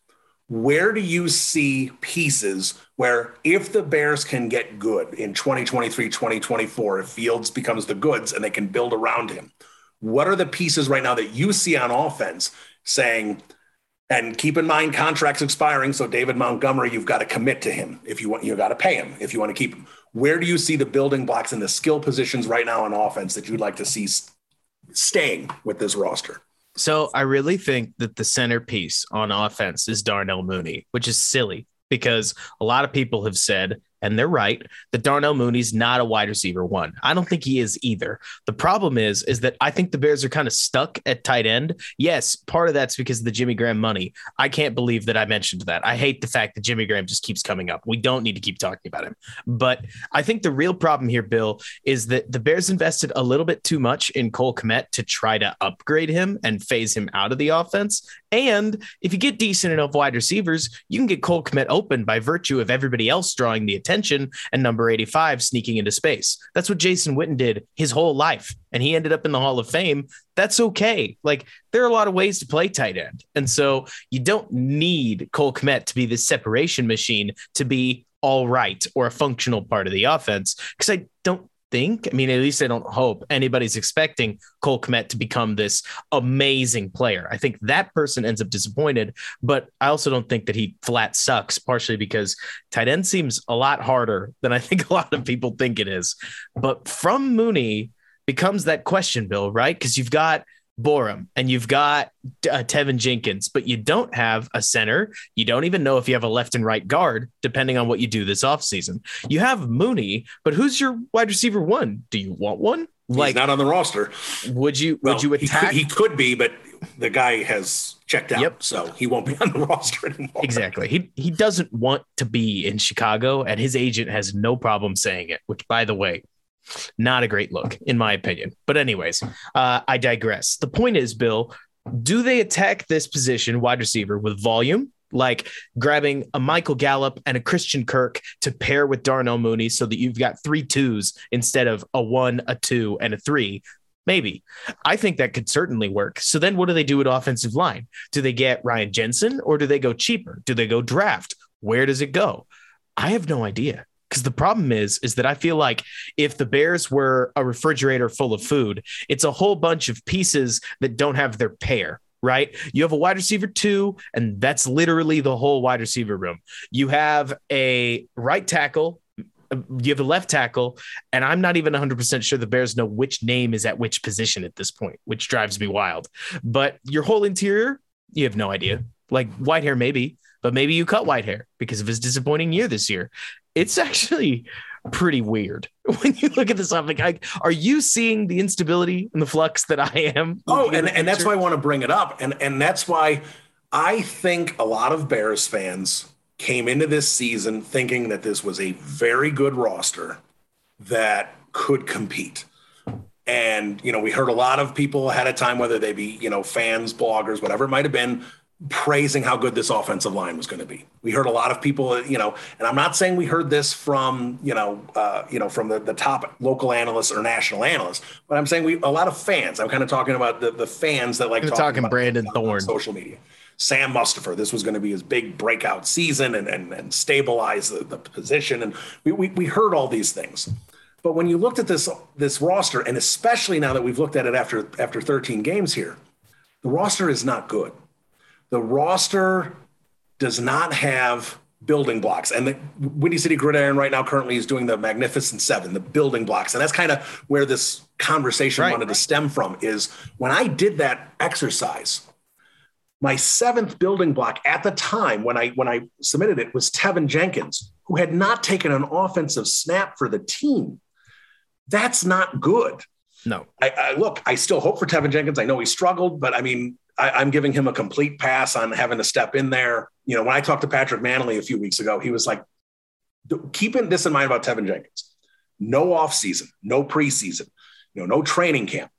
Speaker 1: where do you see pieces where if the Bears can get good in 2023, 2024, if Fields becomes the goods and they can build around him, what are the pieces right now that you see on offense saying, and keep in mind contracts expiring. So David Montgomery, you've got to commit to him if you want, you got to pay him if you want to keep him. Where do you see the building blocks and the skill positions right now on offense that you'd like to see staying with this roster?
Speaker 2: So I really think that the centerpiece on offense is Darnell Mooney, which is silly because a lot of people have said, and they're right, that Darnell Mooney's not a wide receiver one. I don't think he is either. The problem is, is that I think the Bears are kind of stuck at tight end. Yes, part of that's because of the Jimmy Graham money. I can't believe that I mentioned that. I hate the fact that Jimmy Graham just keeps coming up. We don't need to keep talking about him. But I think the real problem here, Bill, is that the Bears invested a little bit too much in Cole Kmet to try to upgrade him and phase him out of the offense. And if you get decent enough wide receivers, you can get Cole Kmet open by virtue of everybody else drawing the attention and number 85 sneaking into space. That's what Jason Witten did his whole life. And he ended up in the Hall of Fame. That's okay. Like there are a lot of ways to play tight end. And so you don't need Cole Kmet to be the separation machine to be all right or a functional part of the offense because I don't think, I mean, at least I don't hope anybody's expecting Cole Kmet to become this amazing player. I think that person ends up disappointed, but I also don't think that he flat sucks, partially because tight end seems a lot harder than I think a lot of people think it is. But from Mooney becomes that question, Bill, right? Because you've got Borom and you've got uh, Teven Jenkins, but you don't have a center. You don't even know if you have a left and right guard, depending on what you do this offseason. You have Mooney, but who's your wide receiver one? Do you want one?
Speaker 1: Like, He's not on the roster.
Speaker 2: Would you? Well, would you attack?
Speaker 1: He could, he could, be, but the guy has checked out, yep. so he won't be on the roster anymore.
Speaker 2: Exactly. He he doesn't want to be in Chicago, and his agent has no problem saying it. Which, by the way, not a great look, in my opinion. But, anyways, uh, I digress. The point is, Bill, do they attack this position, wide receiver, with volume? Like grabbing a Michael Gallup and a Christian Kirk to pair with Darnell Mooney so that you've got three twos instead of a one, a two, and a three. Maybe. I think that could certainly work. So then what do they do at offensive line? Do they get Ryan Jensen or do they go cheaper? Do they go draft? Where does it go? I have no idea because the problem is is that i feel like if the bears were a refrigerator full of food it's a whole bunch of pieces that don't have their pair right you have a wide receiver two and that's literally the whole wide receiver room you have a right tackle you have a left tackle, and I'm not even 100% sure the Bears know which name is at which position at this point, which drives me wild. But your whole interior, you have no idea. Like Whitehair, maybe, but maybe you cut Whitehair because of his disappointing year this year it's actually pretty weird when you look at this stuff. Like, are you seeing the instability and the flux that I am?
Speaker 1: Oh, and, and that's why I want to bring it up. And, and that's why I think a lot of Bears fans came into this season thinking that this was a very good roster that could compete. And, you know, we heard a lot of people ahead of time, whether they be, you know, fans, bloggers, whatever it might have been, praising how good this offensive line was going to be. We heard a lot of people, you know, and I'm not saying we heard this from, you know, uh, you know, from the, the top local analysts or national analysts, but I'm saying we a lot of fans. I'm kind of talking about the, the fans that like
Speaker 2: talking, talking Brandon Thorn
Speaker 1: social media. Sam Mustipher, this was going to be his big breakout season and and, and stabilize the, the position. And we, we we heard all these things. But when you looked at this this roster, and especially now that we've looked at it after after 13 games here, the roster is not good the roster does not have building blocks. And the Windy City Gridiron right now currently is doing the Magnificent Seven, the building blocks. And that's kind of where this conversation right. wanted to stem from is when I did that exercise, my seventh building block at the time when I when I submitted it was Teven Jenkins, who had not taken an offensive snap for the team. That's not good.
Speaker 2: No.
Speaker 1: I, I look, I still hope for Teven Jenkins. I know he struggled, but I mean, I, am giving him a complete pass on having to step in there. You know, when I talked to Patrick Mannelly a few weeks ago, he was like, keeping this in mind about Teven Jenkins, no off season, no preseason, you know, no training camp.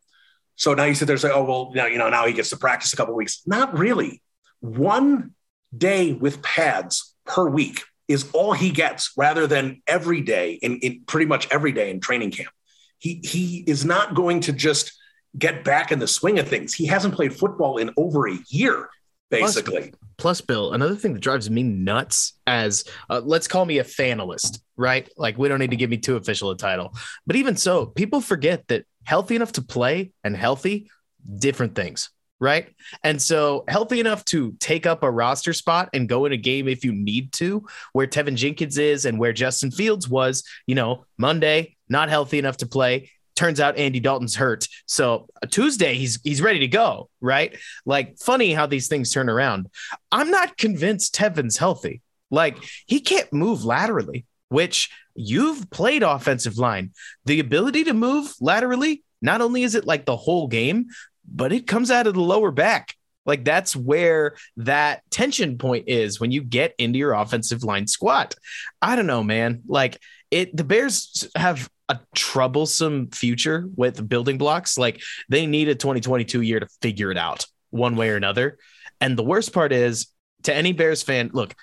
Speaker 1: So now you sit there and say, oh, well, now, you know, now he gets to practice a couple weeks. Not really. One day with pads per week is all he gets rather than every day in, in pretty much every day in training camp. He, he is not going to just get back in the swing of things. He hasn't played football in over a year, basically.
Speaker 2: Plus, plus Bill, another thing that drives me nuts as uh, let's call me a fanalist, right? Like we don't need to give me too official a title, but even so, people forget that healthy enough to play and healthy, different things. Right. And so healthy enough to take up a roster spot and go in a game if you need to, where Teven Jenkins is and where Justin Fields was, you know, Monday, not healthy enough to play turns out Andy Dalton's hurt. So uh, Tuesday he's he's ready to go, right? Like funny how these things turn around. I'm not convinced Teven's healthy. Like he can't move laterally, which you've played offensive line. The ability to move laterally, not only is it like the whole game, but it comes out of the lower back. Like that's where that tension point is when you get into your offensive line squat. I don't know, man. Like it the Bears have a troublesome future with building blocks. Like they need a 2022 year to figure it out one way or another. And the worst part is to any Bears fan, look,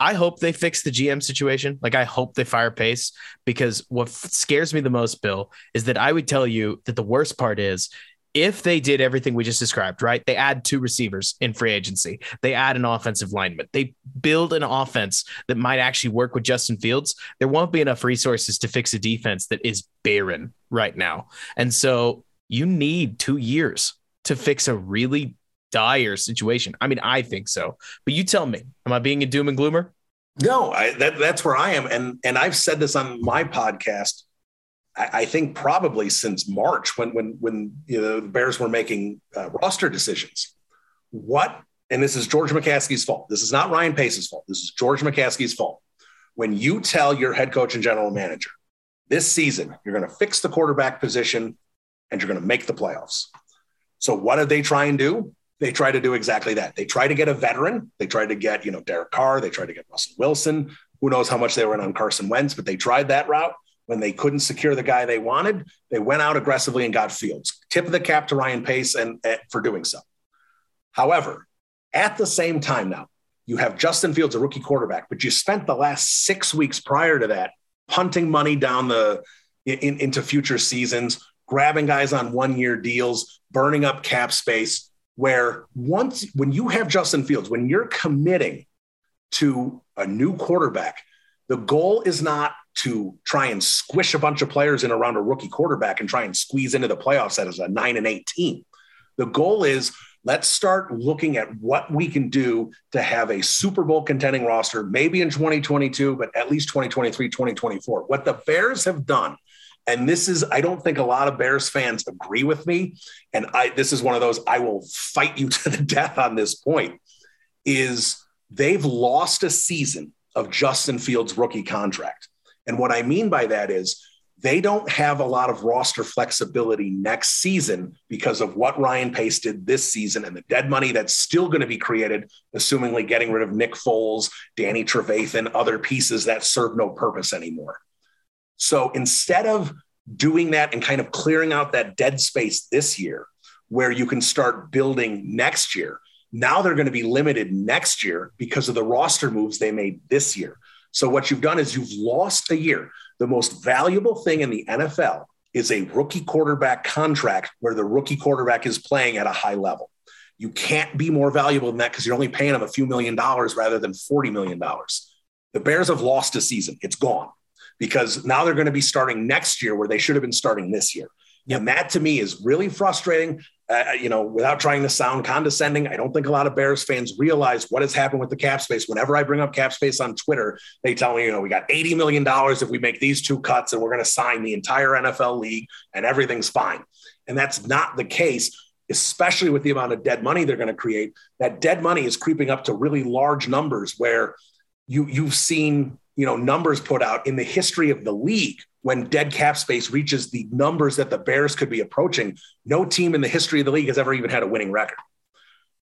Speaker 2: I hope they fix the GM situation. Like I hope they fire Pace because what scares me the most, Bill, is that I would tell you that the worst part is if they did everything we just described, right? They add two receivers in free agency. They add an offensive lineman. They build an offense that might actually work with Justin Fields. There won't be enough resources to fix a defense that is barren right now. And so you need two years to fix a really dire situation. I mean, I think so. But you tell me, am I being a doom and gloomer?
Speaker 1: No, I, that, that's where I am. And, and I've said this on my podcast I, think probably since March when when when you know, the Bears were making uh, roster decisions. What and this is George McCaskey's fault. This is not Ryan Pace's fault. This is George McCaskey's fault. When you tell your head coach and general manager this season you're going to fix the quarterback position and you're going to make the playoffs. So what did they try and do? They try to do exactly that. They try to get a veteran. They tried to get, you know, Derek Carr. They tried to get Russell Wilson. Who knows how much they were in on Carson Wentz, but they tried that route. When they couldn't secure the guy they wanted, they went out aggressively and got Fields. Tip of the cap to Ryan Pace and, and for doing so. However, at the same time now, you have Justin Fields, a rookie quarterback, but you spent the last six weeks prior to that punting money down the in, into future seasons, grabbing guys on one year deals, burning up cap space. Where once when you have Justin Fields, when you're committing to a new quarterback, the goal is not to try and squish a bunch of players in around a rookie quarterback and try and squeeze into the playoffs as a nine and eight team. The goal is let's start looking at what we can do to have a Super Bowl contending roster, maybe in 2022, but at least 2023, 2024. What the Bears have done, and this is, I don't think a lot of Bears fans agree with me. And I, this is one of those, I will fight you to the death on this point, is they've lost a season of Justin Fields' rookie contract. And what I mean by that is they don't have a lot of roster flexibility next season because of what Ryan Pace did this season and the dead money that's still going to be created, assumingly getting rid of Nick Foles, Danny Trevathan, other pieces that serve no purpose anymore. So instead of doing that and kind of clearing out that dead space this year, where you can start building next year, now they're going to be limited next year because of the roster moves they made this year. So what you've done is you've lost a year. The most valuable thing in the NFL is a rookie quarterback contract where the rookie quarterback is playing at a high level. You can't be more valuable than that because you're only paying them a few million dollars rather than $40 million. The Bears have lost a season. It's gone because now they're going to be starting next year where they should have been starting this year. And that to me is really frustrating you know, without trying to sound condescending, I don't think a lot of Bears fans realize what has happened with the cap space. Whenever I bring up cap space on Twitter, they tell me, you know, we got $80 million if we make these two cuts and we're going to sign the entire NFL league and everything's fine. And that's not the case, especially with the amount of dead money they're going to create. That dead money is creeping up to really large numbers where you, you've seen, you know, numbers put out in the history of the league when dead cap space reaches the numbers that the Bears could be approaching, no team in the history of the league has ever even had a winning record.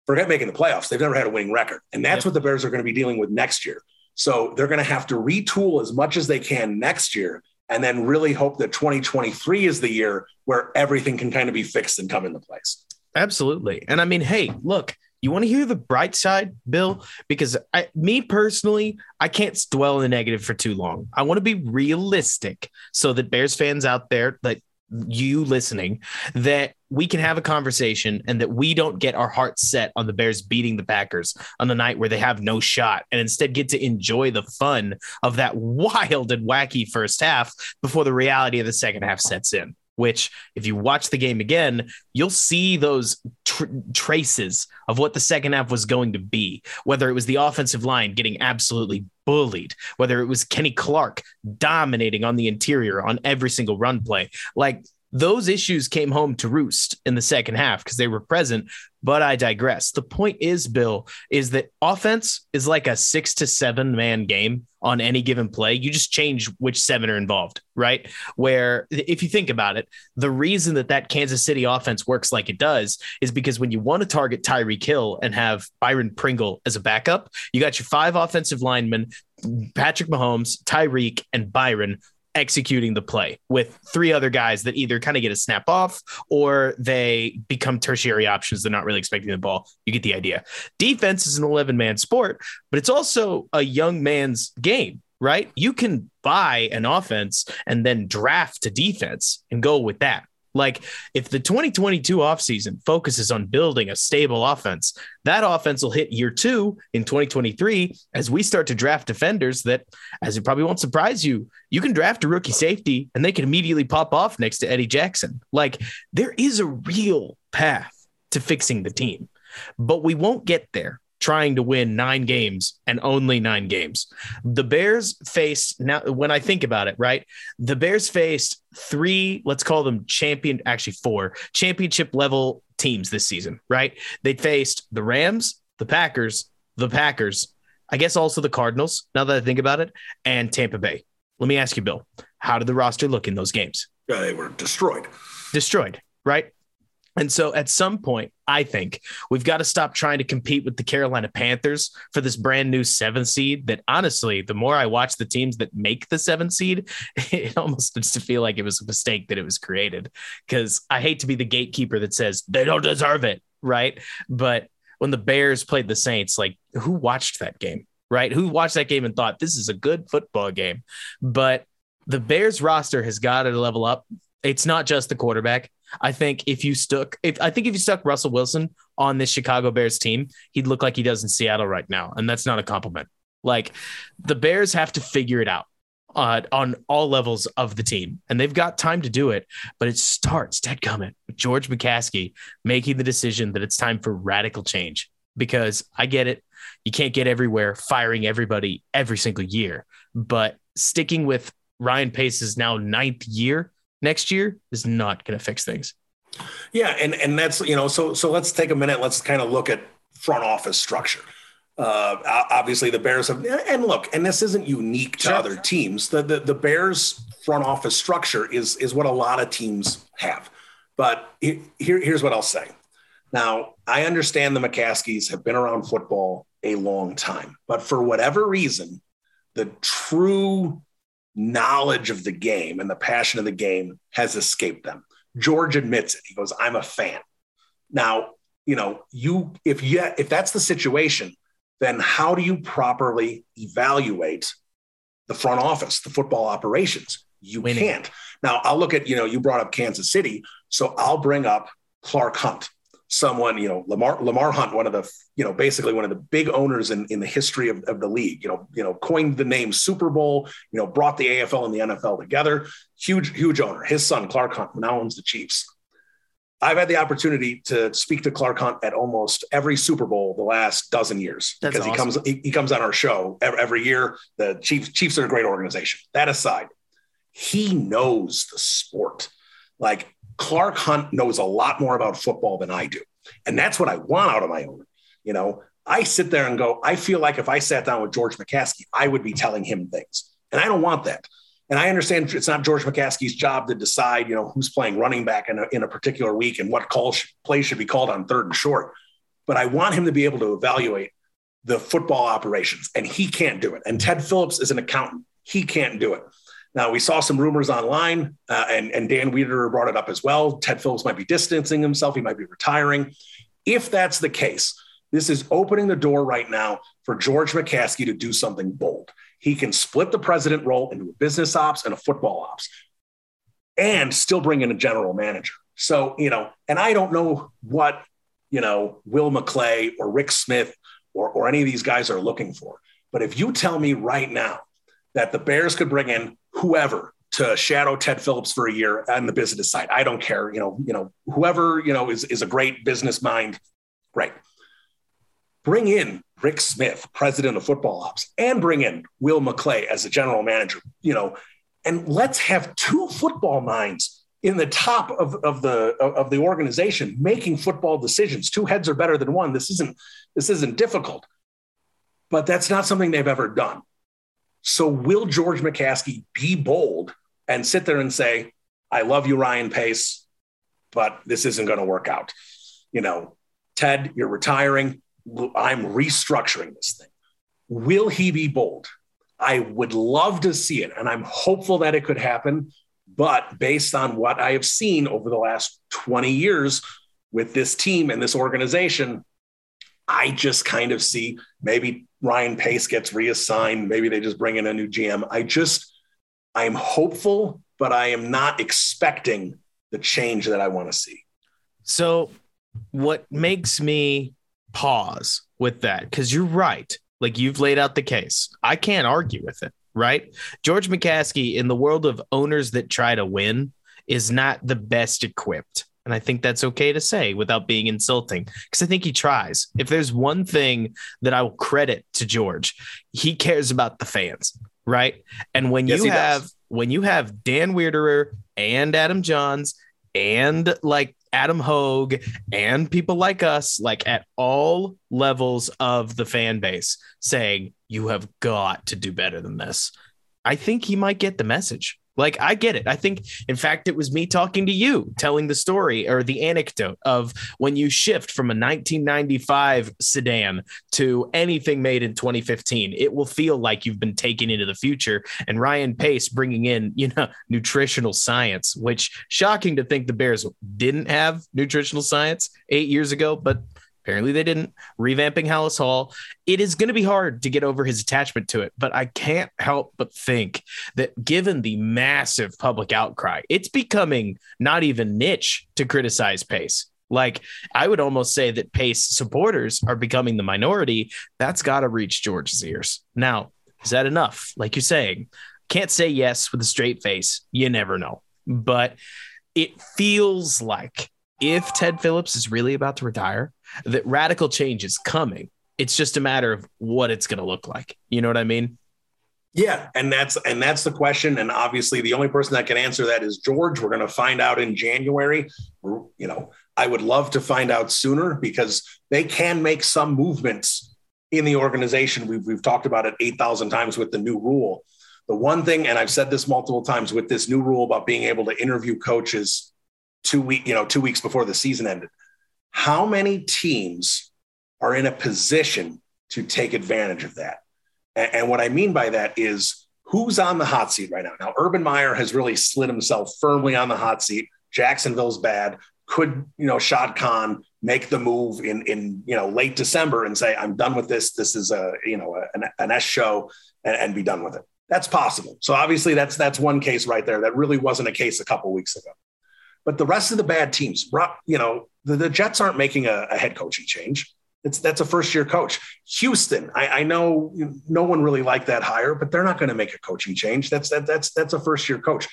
Speaker 1: Forget making the playoffs. They've never had a winning record. And that's what the Bears are going to be dealing with next year. So they're going to have to retool as much as they can next year and then really hope that 2023 is the year where everything can kind of be fixed and come into place.
Speaker 2: Absolutely. And I mean, hey, look, you want to hear the bright side, Bill? Because I, me personally, I can't dwell in the negative for too long. I want to be realistic so that Bears fans out there, that you listening, that we can have a conversation and that we don't get our hearts set on the Bears beating the Packers on the night where they have no shot and instead get to enjoy the fun of that wild and wacky first half before the reality of the second half sets in which if you watch the game again, you'll see those tr- traces of what the second half was going to be, whether it was the offensive line getting absolutely bullied, whether it was Kenny Clark dominating on the interior on every single run play. Like those issues came home to roost in the second half because they were present. But I digress. The point is, Bill, is that offense is like a six to seven man game on any given play. You just change which seven are involved, right? Where if you think about it, the reason that that Kansas City offense works like it does is because when you want to target Tyreek Hill and have Byron Pringle as a backup, you got your five offensive linemen, Patrick Mahomes, Tyreek, and Byron executing the play with three other guys that either kind of get a snap off or they become tertiary options. They're not really expecting the ball. You get the idea. Defense is an 11 man sport, but it's also a young man's game, right? You can buy an offense and then draft a defense and go with that. Like if the 2022 offseason focuses on building a stable offense, that offense will hit year two in 2023 as we start to draft defenders that, as it probably won't surprise you, you can draft a rookie safety and they can immediately pop off next to Eddie Jackson. Like there is a real path to fixing the team, but we won't get there trying to win nine games and only nine games. The Bears faced now when I think about it, right? The Bears faced three, let's call them champion, actually four championship level teams this season, right? They faced the Rams, the Packers, the Packers, I guess also the Cardinals, now that I think about it, and Tampa Bay. Let me ask you, Bill, how did the roster look in those games?
Speaker 1: Uh, they were destroyed.
Speaker 2: Destroyed, right? And so at some point, I think we've got to stop trying to compete with the Carolina Panthers for this brand new seventh seed. That honestly, the more I watch the teams that make the seventh seed, it almost starts to feel like it was a mistake that it was created. Because I hate to be the gatekeeper that says they don't deserve it, right? But when the Bears played the Saints, like who watched that game, right? Who watched that game and thought this is a good football game? But the Bears roster has got to level up. It's not just the quarterback I think if you stuck, if I think if you stuck Russell Wilson on this Chicago Bears team, he'd look like he does in Seattle right now, and that's not a compliment. Like the Bears have to figure it out uh, on all levels of the team, and they've got time to do it. But it starts, dead comment, with George McCaskey making the decision that it's time for radical change. Because I get it, you can't get everywhere, firing everybody every single year, but sticking with Ryan Pace's now ninth year next year is not going to fix things.
Speaker 1: Yeah, and and that's you know so so let's take a minute. Let's kind of look at front office structure. Uh, obviously, the Bears have and look, and this isn't unique to sure. other teams. The, the the Bears front office structure is is what a lot of teams have. But here here's what I'll say. Now, I understand the McCaskeys have been around football a long time, but for whatever reason, the true knowledge of the game and the passion of the game has escaped them. George admits it. He goes, "I'm a fan." Now, you know, you if you if that's the situation, then how do you properly evaluate the front office, the football operations? You Winning. can't. Now, I'll look at, you know, you brought up Kansas City, so I'll bring up Clark Hunt someone, you know, Lamar Lamar Hunt, one of the, you know, basically one of the big owners in, in the history of, of the league, you know, you know, coined the name Super Bowl, you know, brought the AFL and the NFL together. Huge, huge owner. His son, Clark Hunt, now owns the Chiefs. I've had the opportunity to speak to Clark Hunt at almost every Super Bowl the last dozen years That's because awesome. he comes he, comes on our show every, every year. The Chiefs Chiefs are a great organization. That aside, he knows the sport. Like Clark Hunt knows a lot more about football than I do. And that's what I want out of my owner. You know, I sit there and go, I feel like if I sat down with George McCaskey, I would be telling him things. And I don't want that. And I understand it's not George McCaskey's job to decide, you know, who's playing running back in a, in a particular week and what call sh- play should be called on third and short. But I want him to be able to evaluate the football operations, and he can't do it. And Ted Phillips is an accountant; he can't do it. Now, we saw some rumors online, uh, and, and Dan Wiederer brought it up as well. Ted Phillips might be distancing himself, he might be retiring. If that's the case, this is opening the door right now for George McCaskey to do something bold. He can split the president role into a business ops and a football ops and still bring in a general manager. So, you know, and I don't know what, you know, Will McClay or Rick Smith or, or any of these guys are looking for. But if you tell me right now that the Bears could bring in whoever to shadow Ted Phillips for a year on the business side. I don't care. You know, you know, whoever, you know, is, is a great business mind. Right. Bring in Rick Smith, president of football ops, and bring in Will McClay as a general manager, you know, and let's have two football minds in the top of, of the of the organization making football decisions. Two heads are better than one. This isn't this isn't difficult. But that's not something they've ever done. So will George McCaskey be bold and sit there and say, I love you, Ryan Pace, but this isn't going to work out? You know, Ted, you're retiring. I'm restructuring this thing. Will he be bold? I would love to see it, and I'm hopeful that it could happen. But based on what I have seen over the last 20 years with this team and this organization, I just kind of see maybe Ryan Pace gets reassigned. Maybe they just bring in a new GM. I just, I'm hopeful, but I am not expecting the change that I want to see.
Speaker 2: So, what makes me pause with that? Because you're right. Like you've laid out the case. I can't argue with it, right? George McCaskey, in the world of owners that try to win, is not the best equipped. And I think that's okay to say without being insulting because I think he tries. If there's one thing that I will credit to George, he cares about the fans, right? And when
Speaker 1: Yes,
Speaker 2: you have
Speaker 1: does.
Speaker 2: when you have Dan Wiederer and Adam Jahns and like Adam Hoge and people like us, like at all levels of the fan base, saying, You have got to do better than this. I think he might get the message. Like, I get it. I think, in fact, it was me talking to you, telling the story or the anecdote of when you shift from a 1995 sedan to anything made in 2015, it will feel like you've been taken into the future. And Ryan Pace bringing in, you know, nutritional science, which shocking to think the Bears didn't have nutritional science eight years ago, but apparently they didn't. Revamping Halas Hall. It is going to be hard to get over his attachment to it, but I can't help but think that given the massive public outcry, it's becoming not even niche to criticize Pace. Like I would almost say that Pace supporters are becoming the minority. That's got to reach George's ears. Now, is that enough? Like you're saying, can't say yes with a straight face. You never know. But it feels like if Ted Phillips is really about to retire, that radical change is coming. It's just a matter of what it's going to look like. You know what I mean?
Speaker 1: Yeah, and that's and that's the question. And obviously, the only person that can answer that is George. We're going to find out in January. You know, I would love to find out sooner because they can make some movements in the organization. We've we've talked about it eight thousand times with the new rule. The one thing, and I've said this multiple times with this new rule about being able to interview coaches two week, you know, two weeks before the season ended. How many teams are in a position to take advantage of that? And, and what I mean by that is who's on the hot seat right now. Now, Urban Meyer has really slid himself firmly on the hot seat. Jacksonville's bad. Could you know Shad Khan make the move in in you know late December and say I'm done with this? This is a you know an, an S show and, and be done with it. That's possible. So obviously that's that's one case right there. That really wasn't a case a couple weeks ago. But the rest of the bad teams, you know, the, the Jets aren't making a, a head coaching change. It's that's a first year coach. Houston, I, I know no one really liked that hire, but they're not going to make a coaching change. That's that that's that's a first year coach.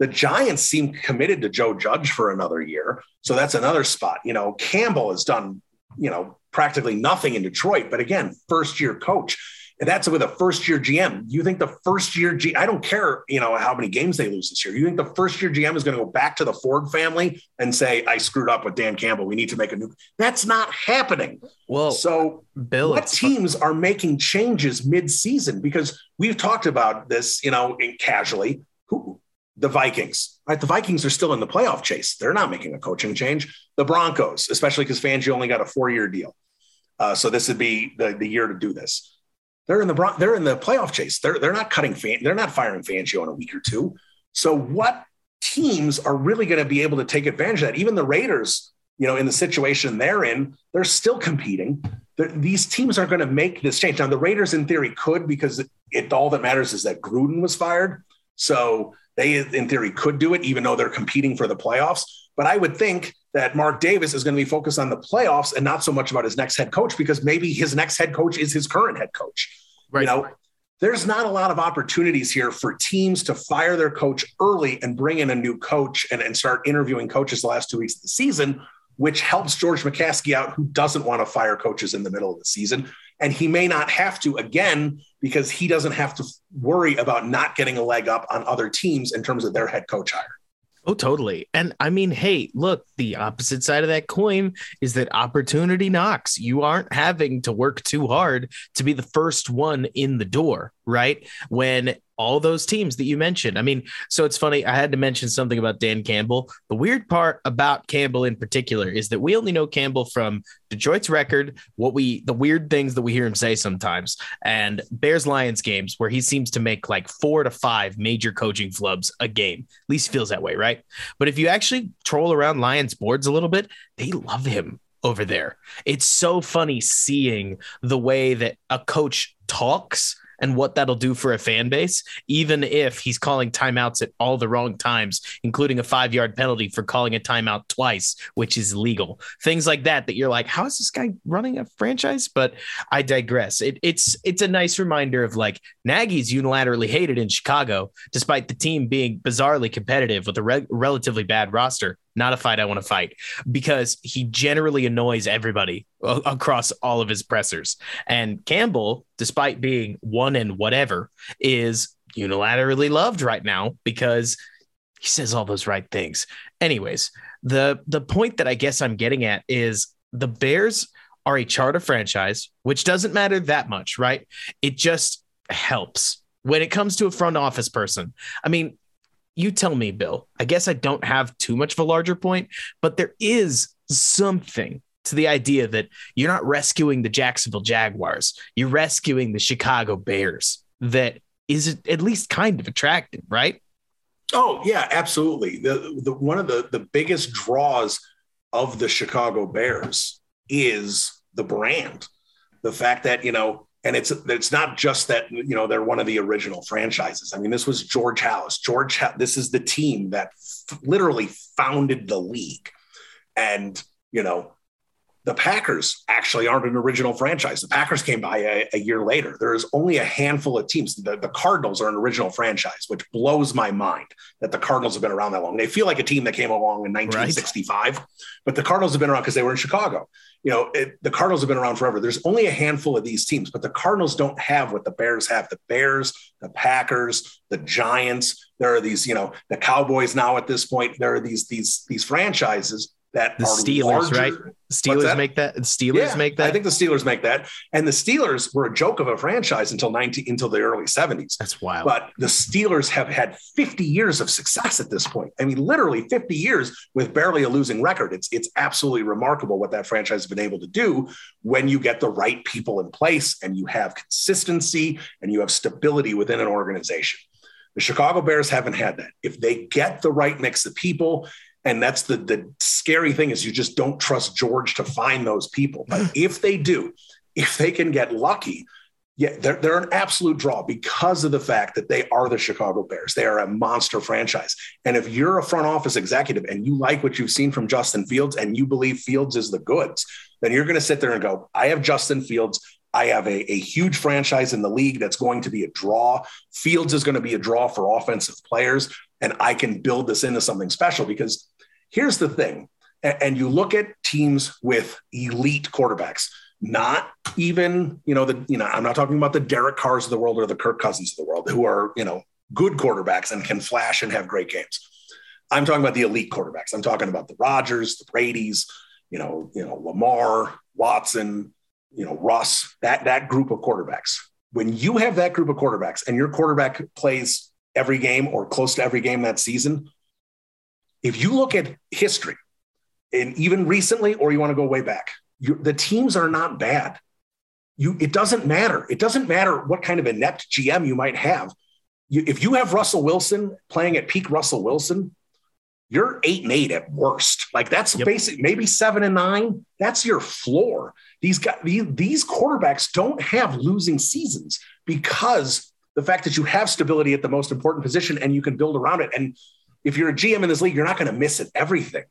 Speaker 1: The Giants seem committed to Joe Judge for another year, so that's another spot. You know, Campbell has done you know practically nothing in Detroit, but again, first year coach. And that's with a first year GM. You think the first year G I don't care, you know, how many games they lose this year. You think the first year GM is going to go back to the Ford family and say, I screwed up with Dan Campbell. We need to make a new that's not happening.
Speaker 2: Well,
Speaker 1: so
Speaker 2: Bill,
Speaker 1: what teams are making changes mid-season? Because we've talked about this, you know, in casually. Who the Vikings, right? The Vikings are still in the playoff chase. They're not making a coaching change. The Broncos, especially because Fangio only got a four-year deal. Uh, so this would be the, the year to do this. They're in the they're in the playoff chase. They're they're not cutting fan- they're not firing Fangio in a week or two. So what teams are really going to be able to take advantage of that? Even the Raiders, you know, in the situation they're in, they're still competing. They're, these teams are going to make this change. Now the Raiders, in theory, could because it, it all that matters is that Gruden was fired. So they, in theory, could do it, even though they're competing for the playoffs. But I would think that Mark Davis is going to be focused on the playoffs and not so much about his next head coach because maybe his next head coach is his current head coach.
Speaker 2: Right.
Speaker 1: You know, there's not a lot of opportunities here for teams to fire their coach early and bring in a new coach and, and start interviewing coaches the last two weeks of the season, which helps George McCaskey out, who doesn't want to fire coaches in the middle of the season. And he may not have to again because he doesn't have to worry about not getting a leg up on other teams in terms of their head coach hire.
Speaker 2: Oh, totally. And I mean, hey, look, the opposite side of that coin is that opportunity knocks. You aren't having to work too hard to be the first one in the door, right? When all those teams that you mentioned. I mean, so it's funny. I had to mention something about Dan Campbell. The weird part about Campbell in particular is that we only know Campbell from Detroit's record, what we, the weird things that we hear him say sometimes, and Bears Lions games where he seems to make like four to five major coaching flubs a game. At least feels that way, right? But if you actually troll around Lions boards a little bit, they love him over there. It's so funny seeing the way that a coach talks and what that'll do for a fan base, even if he's calling timeouts at all the wrong times, including a five yard penalty for calling a timeout twice, which is legal. Things like that, that you're like, how is this guy running a franchise? But I digress. It, it's it's a nice reminder of like Nagy's unilaterally hated in Chicago, despite the team being bizarrely competitive with a re- relatively bad roster not a fight I want to fight because he generally annoys everybody across all of his pressers. And Campbell, despite being one and whatever, is unilaterally loved right now because he says all those right things. Anyways, the the point that I guess I'm getting at is the Bears are a charter franchise, which doesn't matter that much, right? It just helps when it comes to a front office person. I mean, you tell me, Bill. I guess I don't have too much of a larger point, but there is something to the idea that you're not rescuing the Jacksonville Jaguars, you're rescuing the Chicago Bears. That is at least kind of attractive, right?
Speaker 1: Oh yeah, absolutely. The the one of the the biggest draws of the Chicago Bears is the brand. The fact that, you know, and it's it's not just that you know they're one of the original franchises. I mean, this was George Halas. George, this is the team that f- literally founded the league, and you know the Packers actually aren't an original franchise. The Packers came by a, a year later. There is only a handful of teams. The, the, Cardinals are an original franchise, which blows my mind that the Cardinals have been around that long. They feel like a team that came along in 1965, right. but the Cardinals have been around because they were in Chicago. You know, it, the Cardinals have been around forever. There's only a handful of these teams, but the Cardinals don't have what the Bears have. The Bears, the Packers, the Giants. There are these, you know, the Cowboys now at this point. There are these these these franchises that
Speaker 2: the Steelers, larger. right? Steelers that? make that. Steelers yeah, make that.
Speaker 1: I think the Steelers make that. And the Steelers were a joke of a franchise until 19 until the early 70s.
Speaker 2: That's wild.
Speaker 1: But the Steelers have had 50 years of success at this point. I mean, literally 50 years with barely a losing record. It's it's absolutely remarkable what that franchise has been able to do when you get the right people in place and you have consistency and you have stability within an organization. The Chicago Bears haven't had that. If they get the right mix of people and that's the the scary thing is you just don't trust George to find those people. But mm. if they do, if they can get lucky, yeah, they're, they're an absolute draw because of the fact that they are the Chicago Bears. They are a monster franchise. And if you're a front office executive and you like what you've seen from Justin Fields and you believe Fields is the goods, then you're going to sit there and go, I have Justin Fields. I have a, a huge franchise in the league that's going to be a draw. Fields is going to be a draw for offensive players and I can build this into something special because here's the thing. And you look at teams with elite quarterbacks, not even, you know, the, you know, I'm not talking about the Derek Carrs of the world or the Kirk Cousins of the world who are, you know, good quarterbacks and can flash and have great games. I'm talking about the elite quarterbacks. I'm talking about the Rodgers, the Brady's, you know, you know, Lamar, Watson, you know, Russ, that that group of quarterbacks. When you have that group of quarterbacks and your quarterback plays every game or close to every game that season, if you look at history, and even recently, or you want to go way back, you, the teams are not bad. You, it doesn't matter. It doesn't matter what kind of inept GM you might have. You, if you have Russell Wilson playing at peak Russell Wilson, you're eight and eight at worst. Like that's yep. basic, maybe seven and nine. That's your floor. These guys, these, these quarterbacks don't have losing seasons because the fact that you have stability at the most important position and you can build around it. And if you're a GM in this league, you're not going to miss it everything.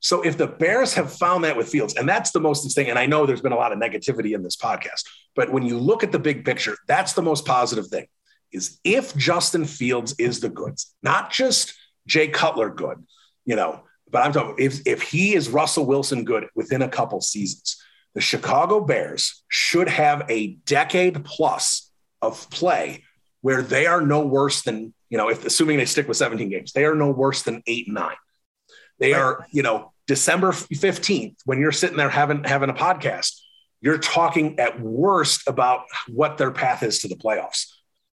Speaker 1: So if the Bears have found that with Fields, and that's the most thing, and I know there's been a lot of negativity in this podcast, but when you look at the big picture, that's the most positive thing is if Justin Fields is the goods, not just Jay Cutler good, you know, but I'm talking if, if he is Russell Wilson good within a couple seasons, the Chicago Bears should have a decade plus of play where they are no worse than you know, if assuming they stick with 17 games, they are no worse than eight and nine. They right. are, you know, December 15th, when you're sitting there having having a podcast, you're talking at worst about what their path is to the playoffs.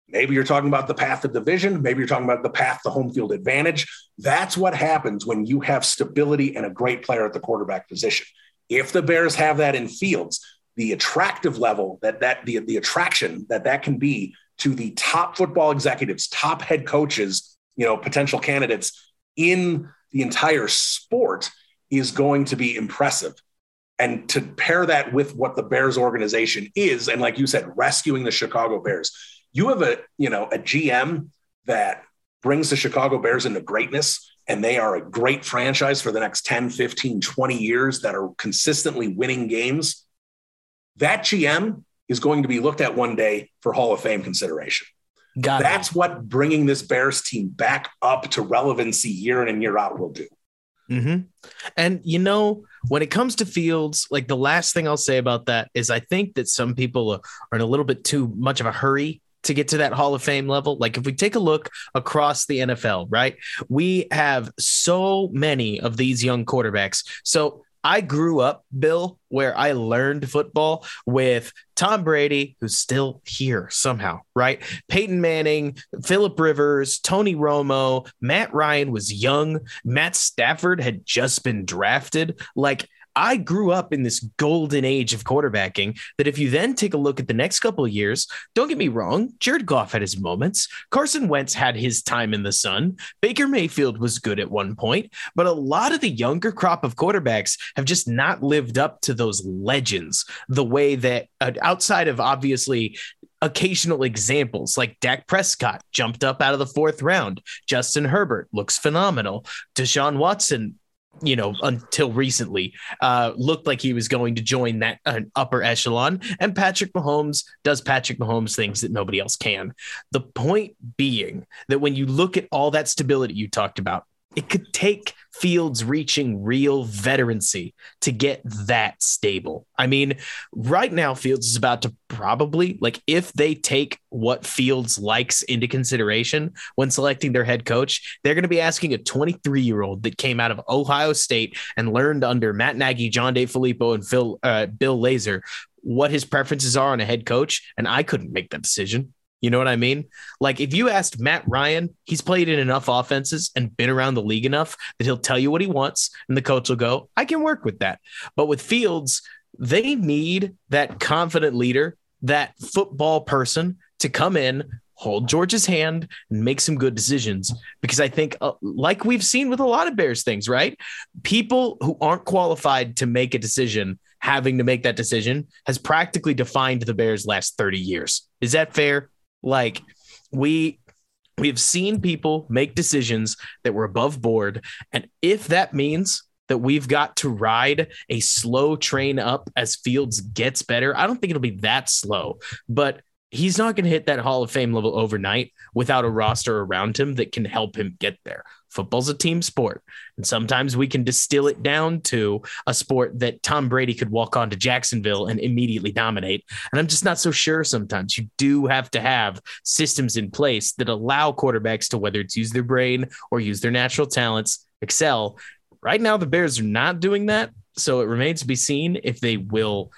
Speaker 1: Maybe you're talking about the path of division. Maybe you're talking about the path to home field advantage. That's what happens when you have stability and a great player at the quarterback position. If the Bears have that in Fields, the attractive level that that the, the attraction that that can be to the top football executives, top head coaches, you know, potential candidates in the entire sport is going to be impressive. And to pair that with what the Bears organization is, and like you said, rescuing the Chicago Bears, you have a you know a GM that brings the Chicago Bears into greatness and they are a great franchise for the next 10, 15, 20 years that are consistently winning games, that GM is going to be looked at one day for Hall of Fame consideration. Got That's it. what bringing this Bears team back up to relevancy year in and year out will do.
Speaker 2: Mm-hmm. And you know, when it comes to Fields, like the last thing I'll say about that is I think that some people are in a little bit too much of a hurry to get to that Hall of Fame level. Like if we take a look across the NFL, right? We have so many of these young quarterbacks. So I grew up, Bill, where I learned football with Tom Brady, who's still here somehow, right? Peyton Manning, Philip Rivers, Tony Romo, Matt Ryan was young. Matt Stafford had just been drafted. Like, I grew up in this golden age of quarterbacking that if you then take a look at the next couple of years, don't get me wrong, Jared Goff had his moments. Carson Wentz had his time in the sun. Baker Mayfield was good at one point, but a lot of the younger crop of quarterbacks have just not lived up to those legends the way that uh, outside of obviously occasional examples like Dak Prescott jumped up out of the fourth round. Justin Herbert looks phenomenal. Deshaun Watson you know, until recently, uh, looked like he was going to join that uh, upper echelon. And Patrick Mahomes does Patrick Mahomes things that nobody else can. The point being that when you look at all that stability you talked about, it could take Fields reaching real veterancy to get that stable. I mean, right now, Fields is about to probably, like, if they take what Fields likes into consideration when selecting their head coach, they're going to be asking a 23 year old that came out of Ohio State and learned under Matt Nagy, John DeFilippo, and Phil, uh, Bill Lazor what his preferences are on a head coach. And I couldn't make that decision. You know what I mean? Like if you asked Matt Ryan, he's played in enough offenses and been around the league enough that he'll tell you what he wants and the coach will go, I can work with that. But with Fields, they need that confident leader, that football person to come in, hold George's hand and make some good decisions because I think uh, like we've seen with a lot of Bears things, right? People who aren't qualified to make a decision having to make that decision has practically defined the Bears last 30 years. Is that fair? Like we we've seen people make decisions that were above board and if that means that we've got to ride a slow train up as Fields gets better, I don't think it'll be that slow, but he's not going to hit that Hall of Fame level overnight without a roster around him that can help him get there. Football's a team sport. And sometimes we can distill it down to a sport that Tom Brady could walk on to Jacksonville and immediately dominate. And I'm just not so sure sometimes. You do have to have systems in place that allow quarterbacks to, whether it's use their brain or use their natural talents, excel. Right now, the Bears are not doing that. So it remains to be seen if they will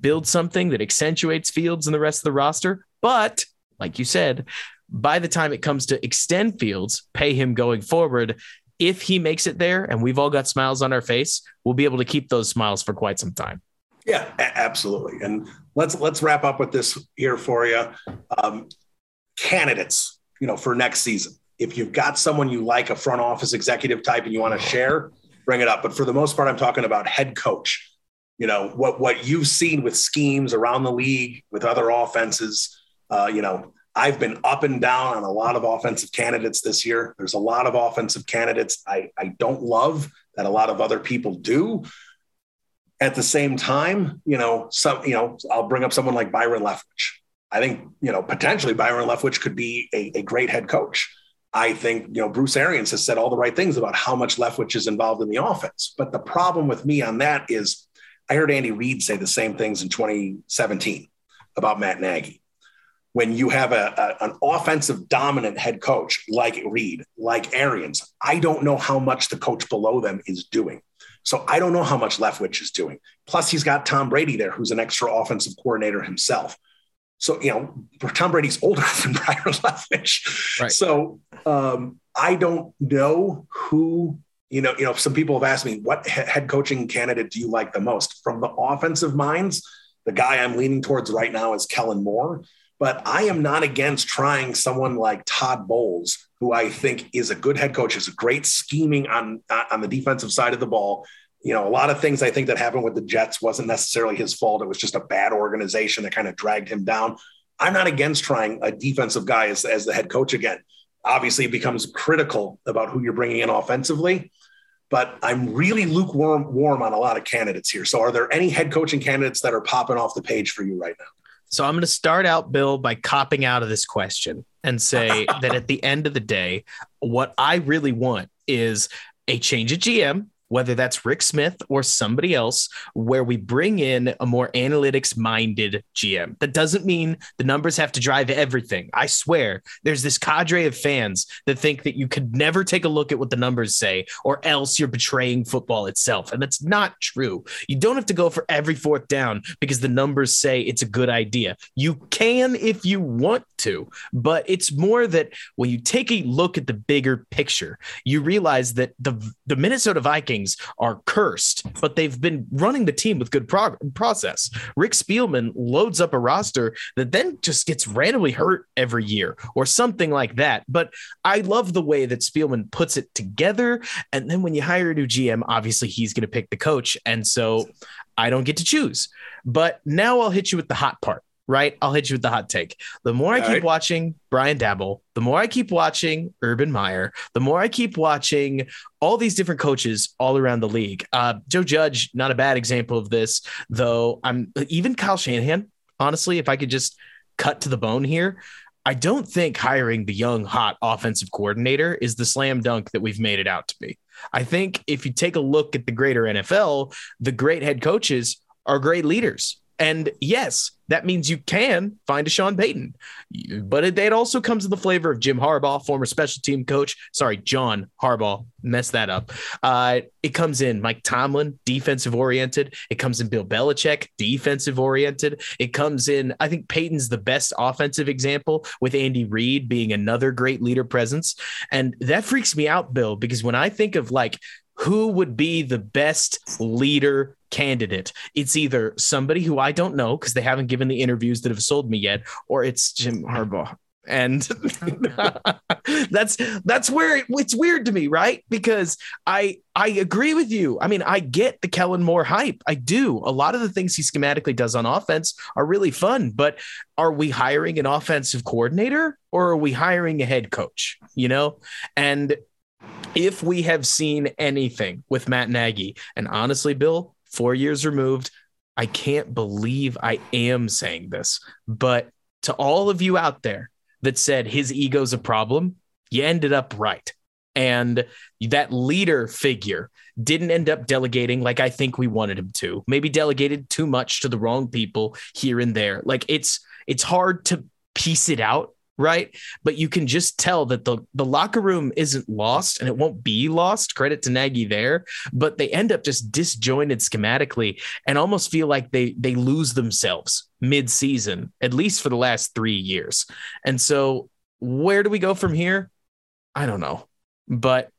Speaker 2: build something that accentuates Fields and the rest of the roster. But like you said, by the time it comes to extend Fields, pay him going forward, if he makes it there and we've all got smiles on our face, we'll be able to keep those smiles for quite some time.
Speaker 1: Yeah, absolutely. And let's let's wrap up with this here for you. Um, candidates, you know, for next season. If you've got someone you like, a front office executive type, and you want to share, bring it up. But for the most part, I'm talking about head coach. You know what what you've seen with schemes around the league with other offenses. Uh, you know, I've been up and down on a lot of offensive candidates this year. There's a lot of offensive candidates I, I don't love that a lot of other people do. At the same time, you know, some, you know, I'll bring up someone like Byron Leftwich. I think, you know, potentially Byron Leftwich could be a, a great head coach. I think, you know, Bruce Arians has said all the right things about how much Leftwich is involved in the offense. But the problem with me on that is I heard Andy Reid say the same things in 2017 about Matt Nagy when you have a, a, an offensive dominant head coach like Reid, like Arians, I don't know how much the coach below them is doing. So I don't know how much Leftwich is doing. Plus, he's got Tom Brady there, who's an extra offensive coordinator himself. So, you know, Tom Brady's older than Byron Leftwich. Right. So um, I don't know who, you know, you know, some people have asked me, what head coaching candidate do you like the most? From the offensive minds, the guy I'm leaning towards right now is Kellen Moore but I am not against trying someone like Todd Bowles, who I think is a good head coach, is a great scheming on on the defensive side of the ball. You know, a lot of things I think that happened with the Jets wasn't necessarily his fault. It was just a bad organization that kind of dragged him down. I'm not against trying a defensive guy as, as the head coach again. Obviously, it becomes critical about who you're bringing in offensively, but I'm really lukewarm warm on a lot of candidates here. So, are there any head coaching candidates that are popping off the page for you right now?
Speaker 2: So, I'm going to start out, Bill, by copping out of this question and say that at the end of the day, what I really want is a change of GM whether that's Rick Smith or somebody else, where we bring in a more analytics minded GM. That doesn't mean the numbers have to drive everything. I swear, there's this cadre of fans that think that you could never take a look at what the numbers say, or else you're betraying football itself. And that's not true. You don't have to go for every fourth down because the numbers say it's a good idea. You can if you want but it's more that when you take a look at the bigger picture, you realize that the, the Minnesota Vikings are cursed, but they've been running the team with good prog- process. Rick Spielman loads up a roster that then just gets randomly hurt every year or something like that. But I love the way that Spielman puts it together. And then when you hire a new GM, obviously he's going to pick the coach. And so I don't get to choose. But now I'll hit you with the hot part right? I'll hit you with the hot take. The more I keep right. watching Brian Daboll, the more I keep watching Urban Meyer, the more I keep watching all these different coaches all around the league. Uh, Joe Judge, not a bad example of this, though. I'm even Kyle Shanahan. Honestly, if I could just cut to the bone here, I don't think hiring the young, hot offensive coordinator is the slam dunk that we've made it out to be. I think if you take a look at the greater NFL, the great head coaches are great leaders. And yes, that means you can find a Sean Payton, but it, it, also comes in the flavor of Jim Harbaugh, former special team coach. Sorry, John Harbaugh, messed that up. Uh, it comes in Mike Tomlin, defensive oriented. It comes in Bill Belichick, defensive oriented. It comes in, I think Payton's the best offensive example, with Andy Reid being another great leader presence. And that freaks me out, Bill, because when I think of like who would be the best leader candidate. It's either somebody who I don't know because they haven't given the interviews that have sold me yet, or it's Jim Harbaugh. And that's that's where it, it's weird to me, right? Because I I agree with you. I mean, I get the Kellen Moore hype. I do. A lot of the things he schematically does on offense are really fun, but are we hiring an offensive coordinator or are we hiring a head coach? You know, and if we have seen anything with Matt Nagy, and honestly, Bill, four years removed, I can't believe I am saying this, but to all of you out there that said his ego's a problem, you ended up right. And that leader figure didn't end up delegating like I think we wanted him to. Maybe delegated too much to the wrong people here and there. Like it's it's hard to piece it out right? But you can just tell that the the locker room isn't lost and it won't be lost. Credit to Nagy there, but they end up just disjointed schematically and almost feel like they they lose themselves mid-season, at least for the last 3 years. And so where do we go from here? I don't know. But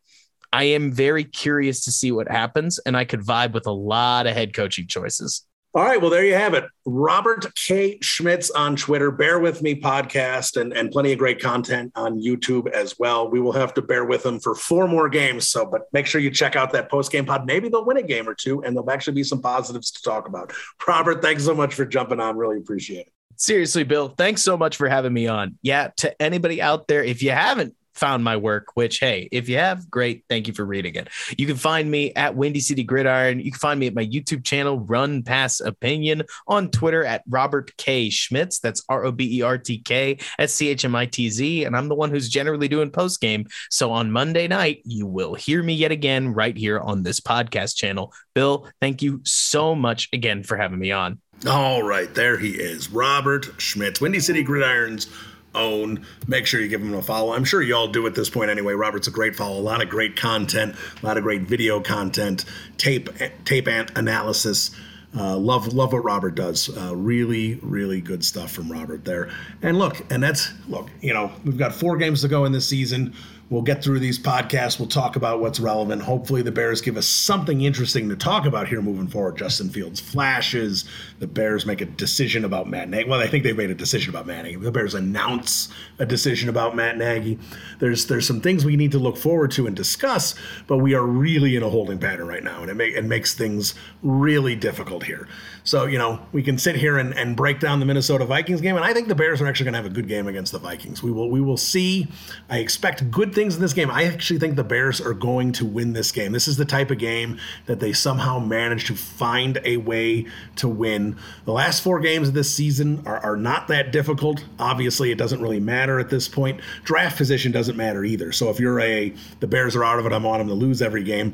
Speaker 2: I am very curious to see what happens and I could vibe with a lot of head coaching choices.
Speaker 1: All right. Well, there you have it. Robert K. Schmitz on Twitter. Bear with me podcast and, and plenty of great content on YouTube as well. We will have to bear with them for four more games. So, but make sure you check out that post game pod. Maybe they'll win a game or two and there'll actually be some positives to talk about. Robert, thanks so much for jumping on. Really appreciate it.
Speaker 2: Seriously, Bill, thanks so much for having me on. Yeah, to anybody out there, if you haven't found my work, which, hey, if you have, great. Thank you for reading it. You can find me at Windy City Gridiron. You can find me at my YouTube channel, Run Pass Opinion, on Twitter at Robert K. Schmitz. That's R O B E R T K S C H M I T Z. And I'm the one who's generally doing post game. So on Monday night, you will hear me yet again right here on this podcast channel. Bill, thank you so much again for having me on.
Speaker 1: All right, there he is, Robert Schmitz, Windy City Gridirons own. Make sure you give him a follow. I'm sure you all do at this point anyway. Robert's a great follow. A lot of great content, a lot of great video content, tape tape analysis. Uh, love love what Robert does. Uh, really really good stuff from Robert there. And look, and that's look. You know we've got four games to go in this season. We'll get through these podcasts. We'll talk about what's relevant. Hopefully, the Bears give us something interesting to talk about here moving forward. Justin Fields flashes. The Bears make a decision about Matt Nagy. Well, I think they've made a decision about Matt Nagy. The Bears announce a decision about Matt Nagy. There's there's some things we need to look forward to and discuss, but we are really in a holding pattern right now, and it, make, it makes things really difficult here. So, you know, we can sit here and, and break down the Minnesota Vikings game, and I think the Bears are actually going to have a good game against the Vikings. We will we will see. I expect good things in this game. I actually think the Bears are going to win this game. This is the type of game that they somehow manage to find a way to win. The last four games of this season are, are not that difficult. Obviously, it doesn't really matter at this point. Draft position doesn't matter either. So if you're a the Bears are out of it, I'm on them to lose every game.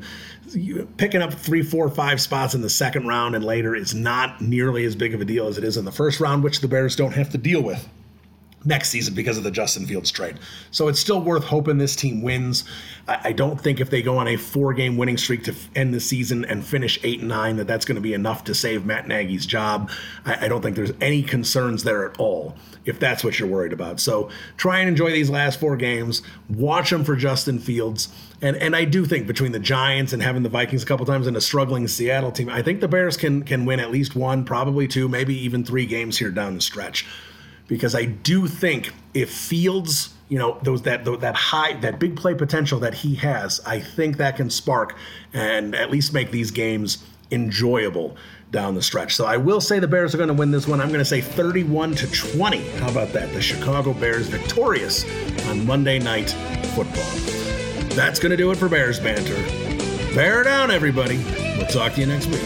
Speaker 1: You, picking up three, four, five spots in the second round and later is not nearly as big of a deal as it is in the first round, which the Bears don't have to deal with next season because of the Justin Fields trade. So it's still worth hoping this team wins. I, I don't think if they go on a four-game winning streak to end the season and finish eight and nine, that that's going to be enough to save Matt Nagy's job. I, I don't think there's any concerns there at all if that's what you're worried about. So try and enjoy these last four games. Watch them for Justin Fields. And and I do think between the Giants and having the Vikings a couple times and a struggling Seattle team, I think the Bears can can win at least one, probably two, maybe even three games here down the stretch because I do think if Fields, you know, those that that high that big play potential that he has, I think that can spark and at least make these games enjoyable down the stretch. So I will say the Bears are going to win this one. I'm going to say 31 to 20. How about that? The Chicago Bears victorious on Monday Night Football. That's going to do it for Bears banter. Bear down, everybody. We'll talk to you next week.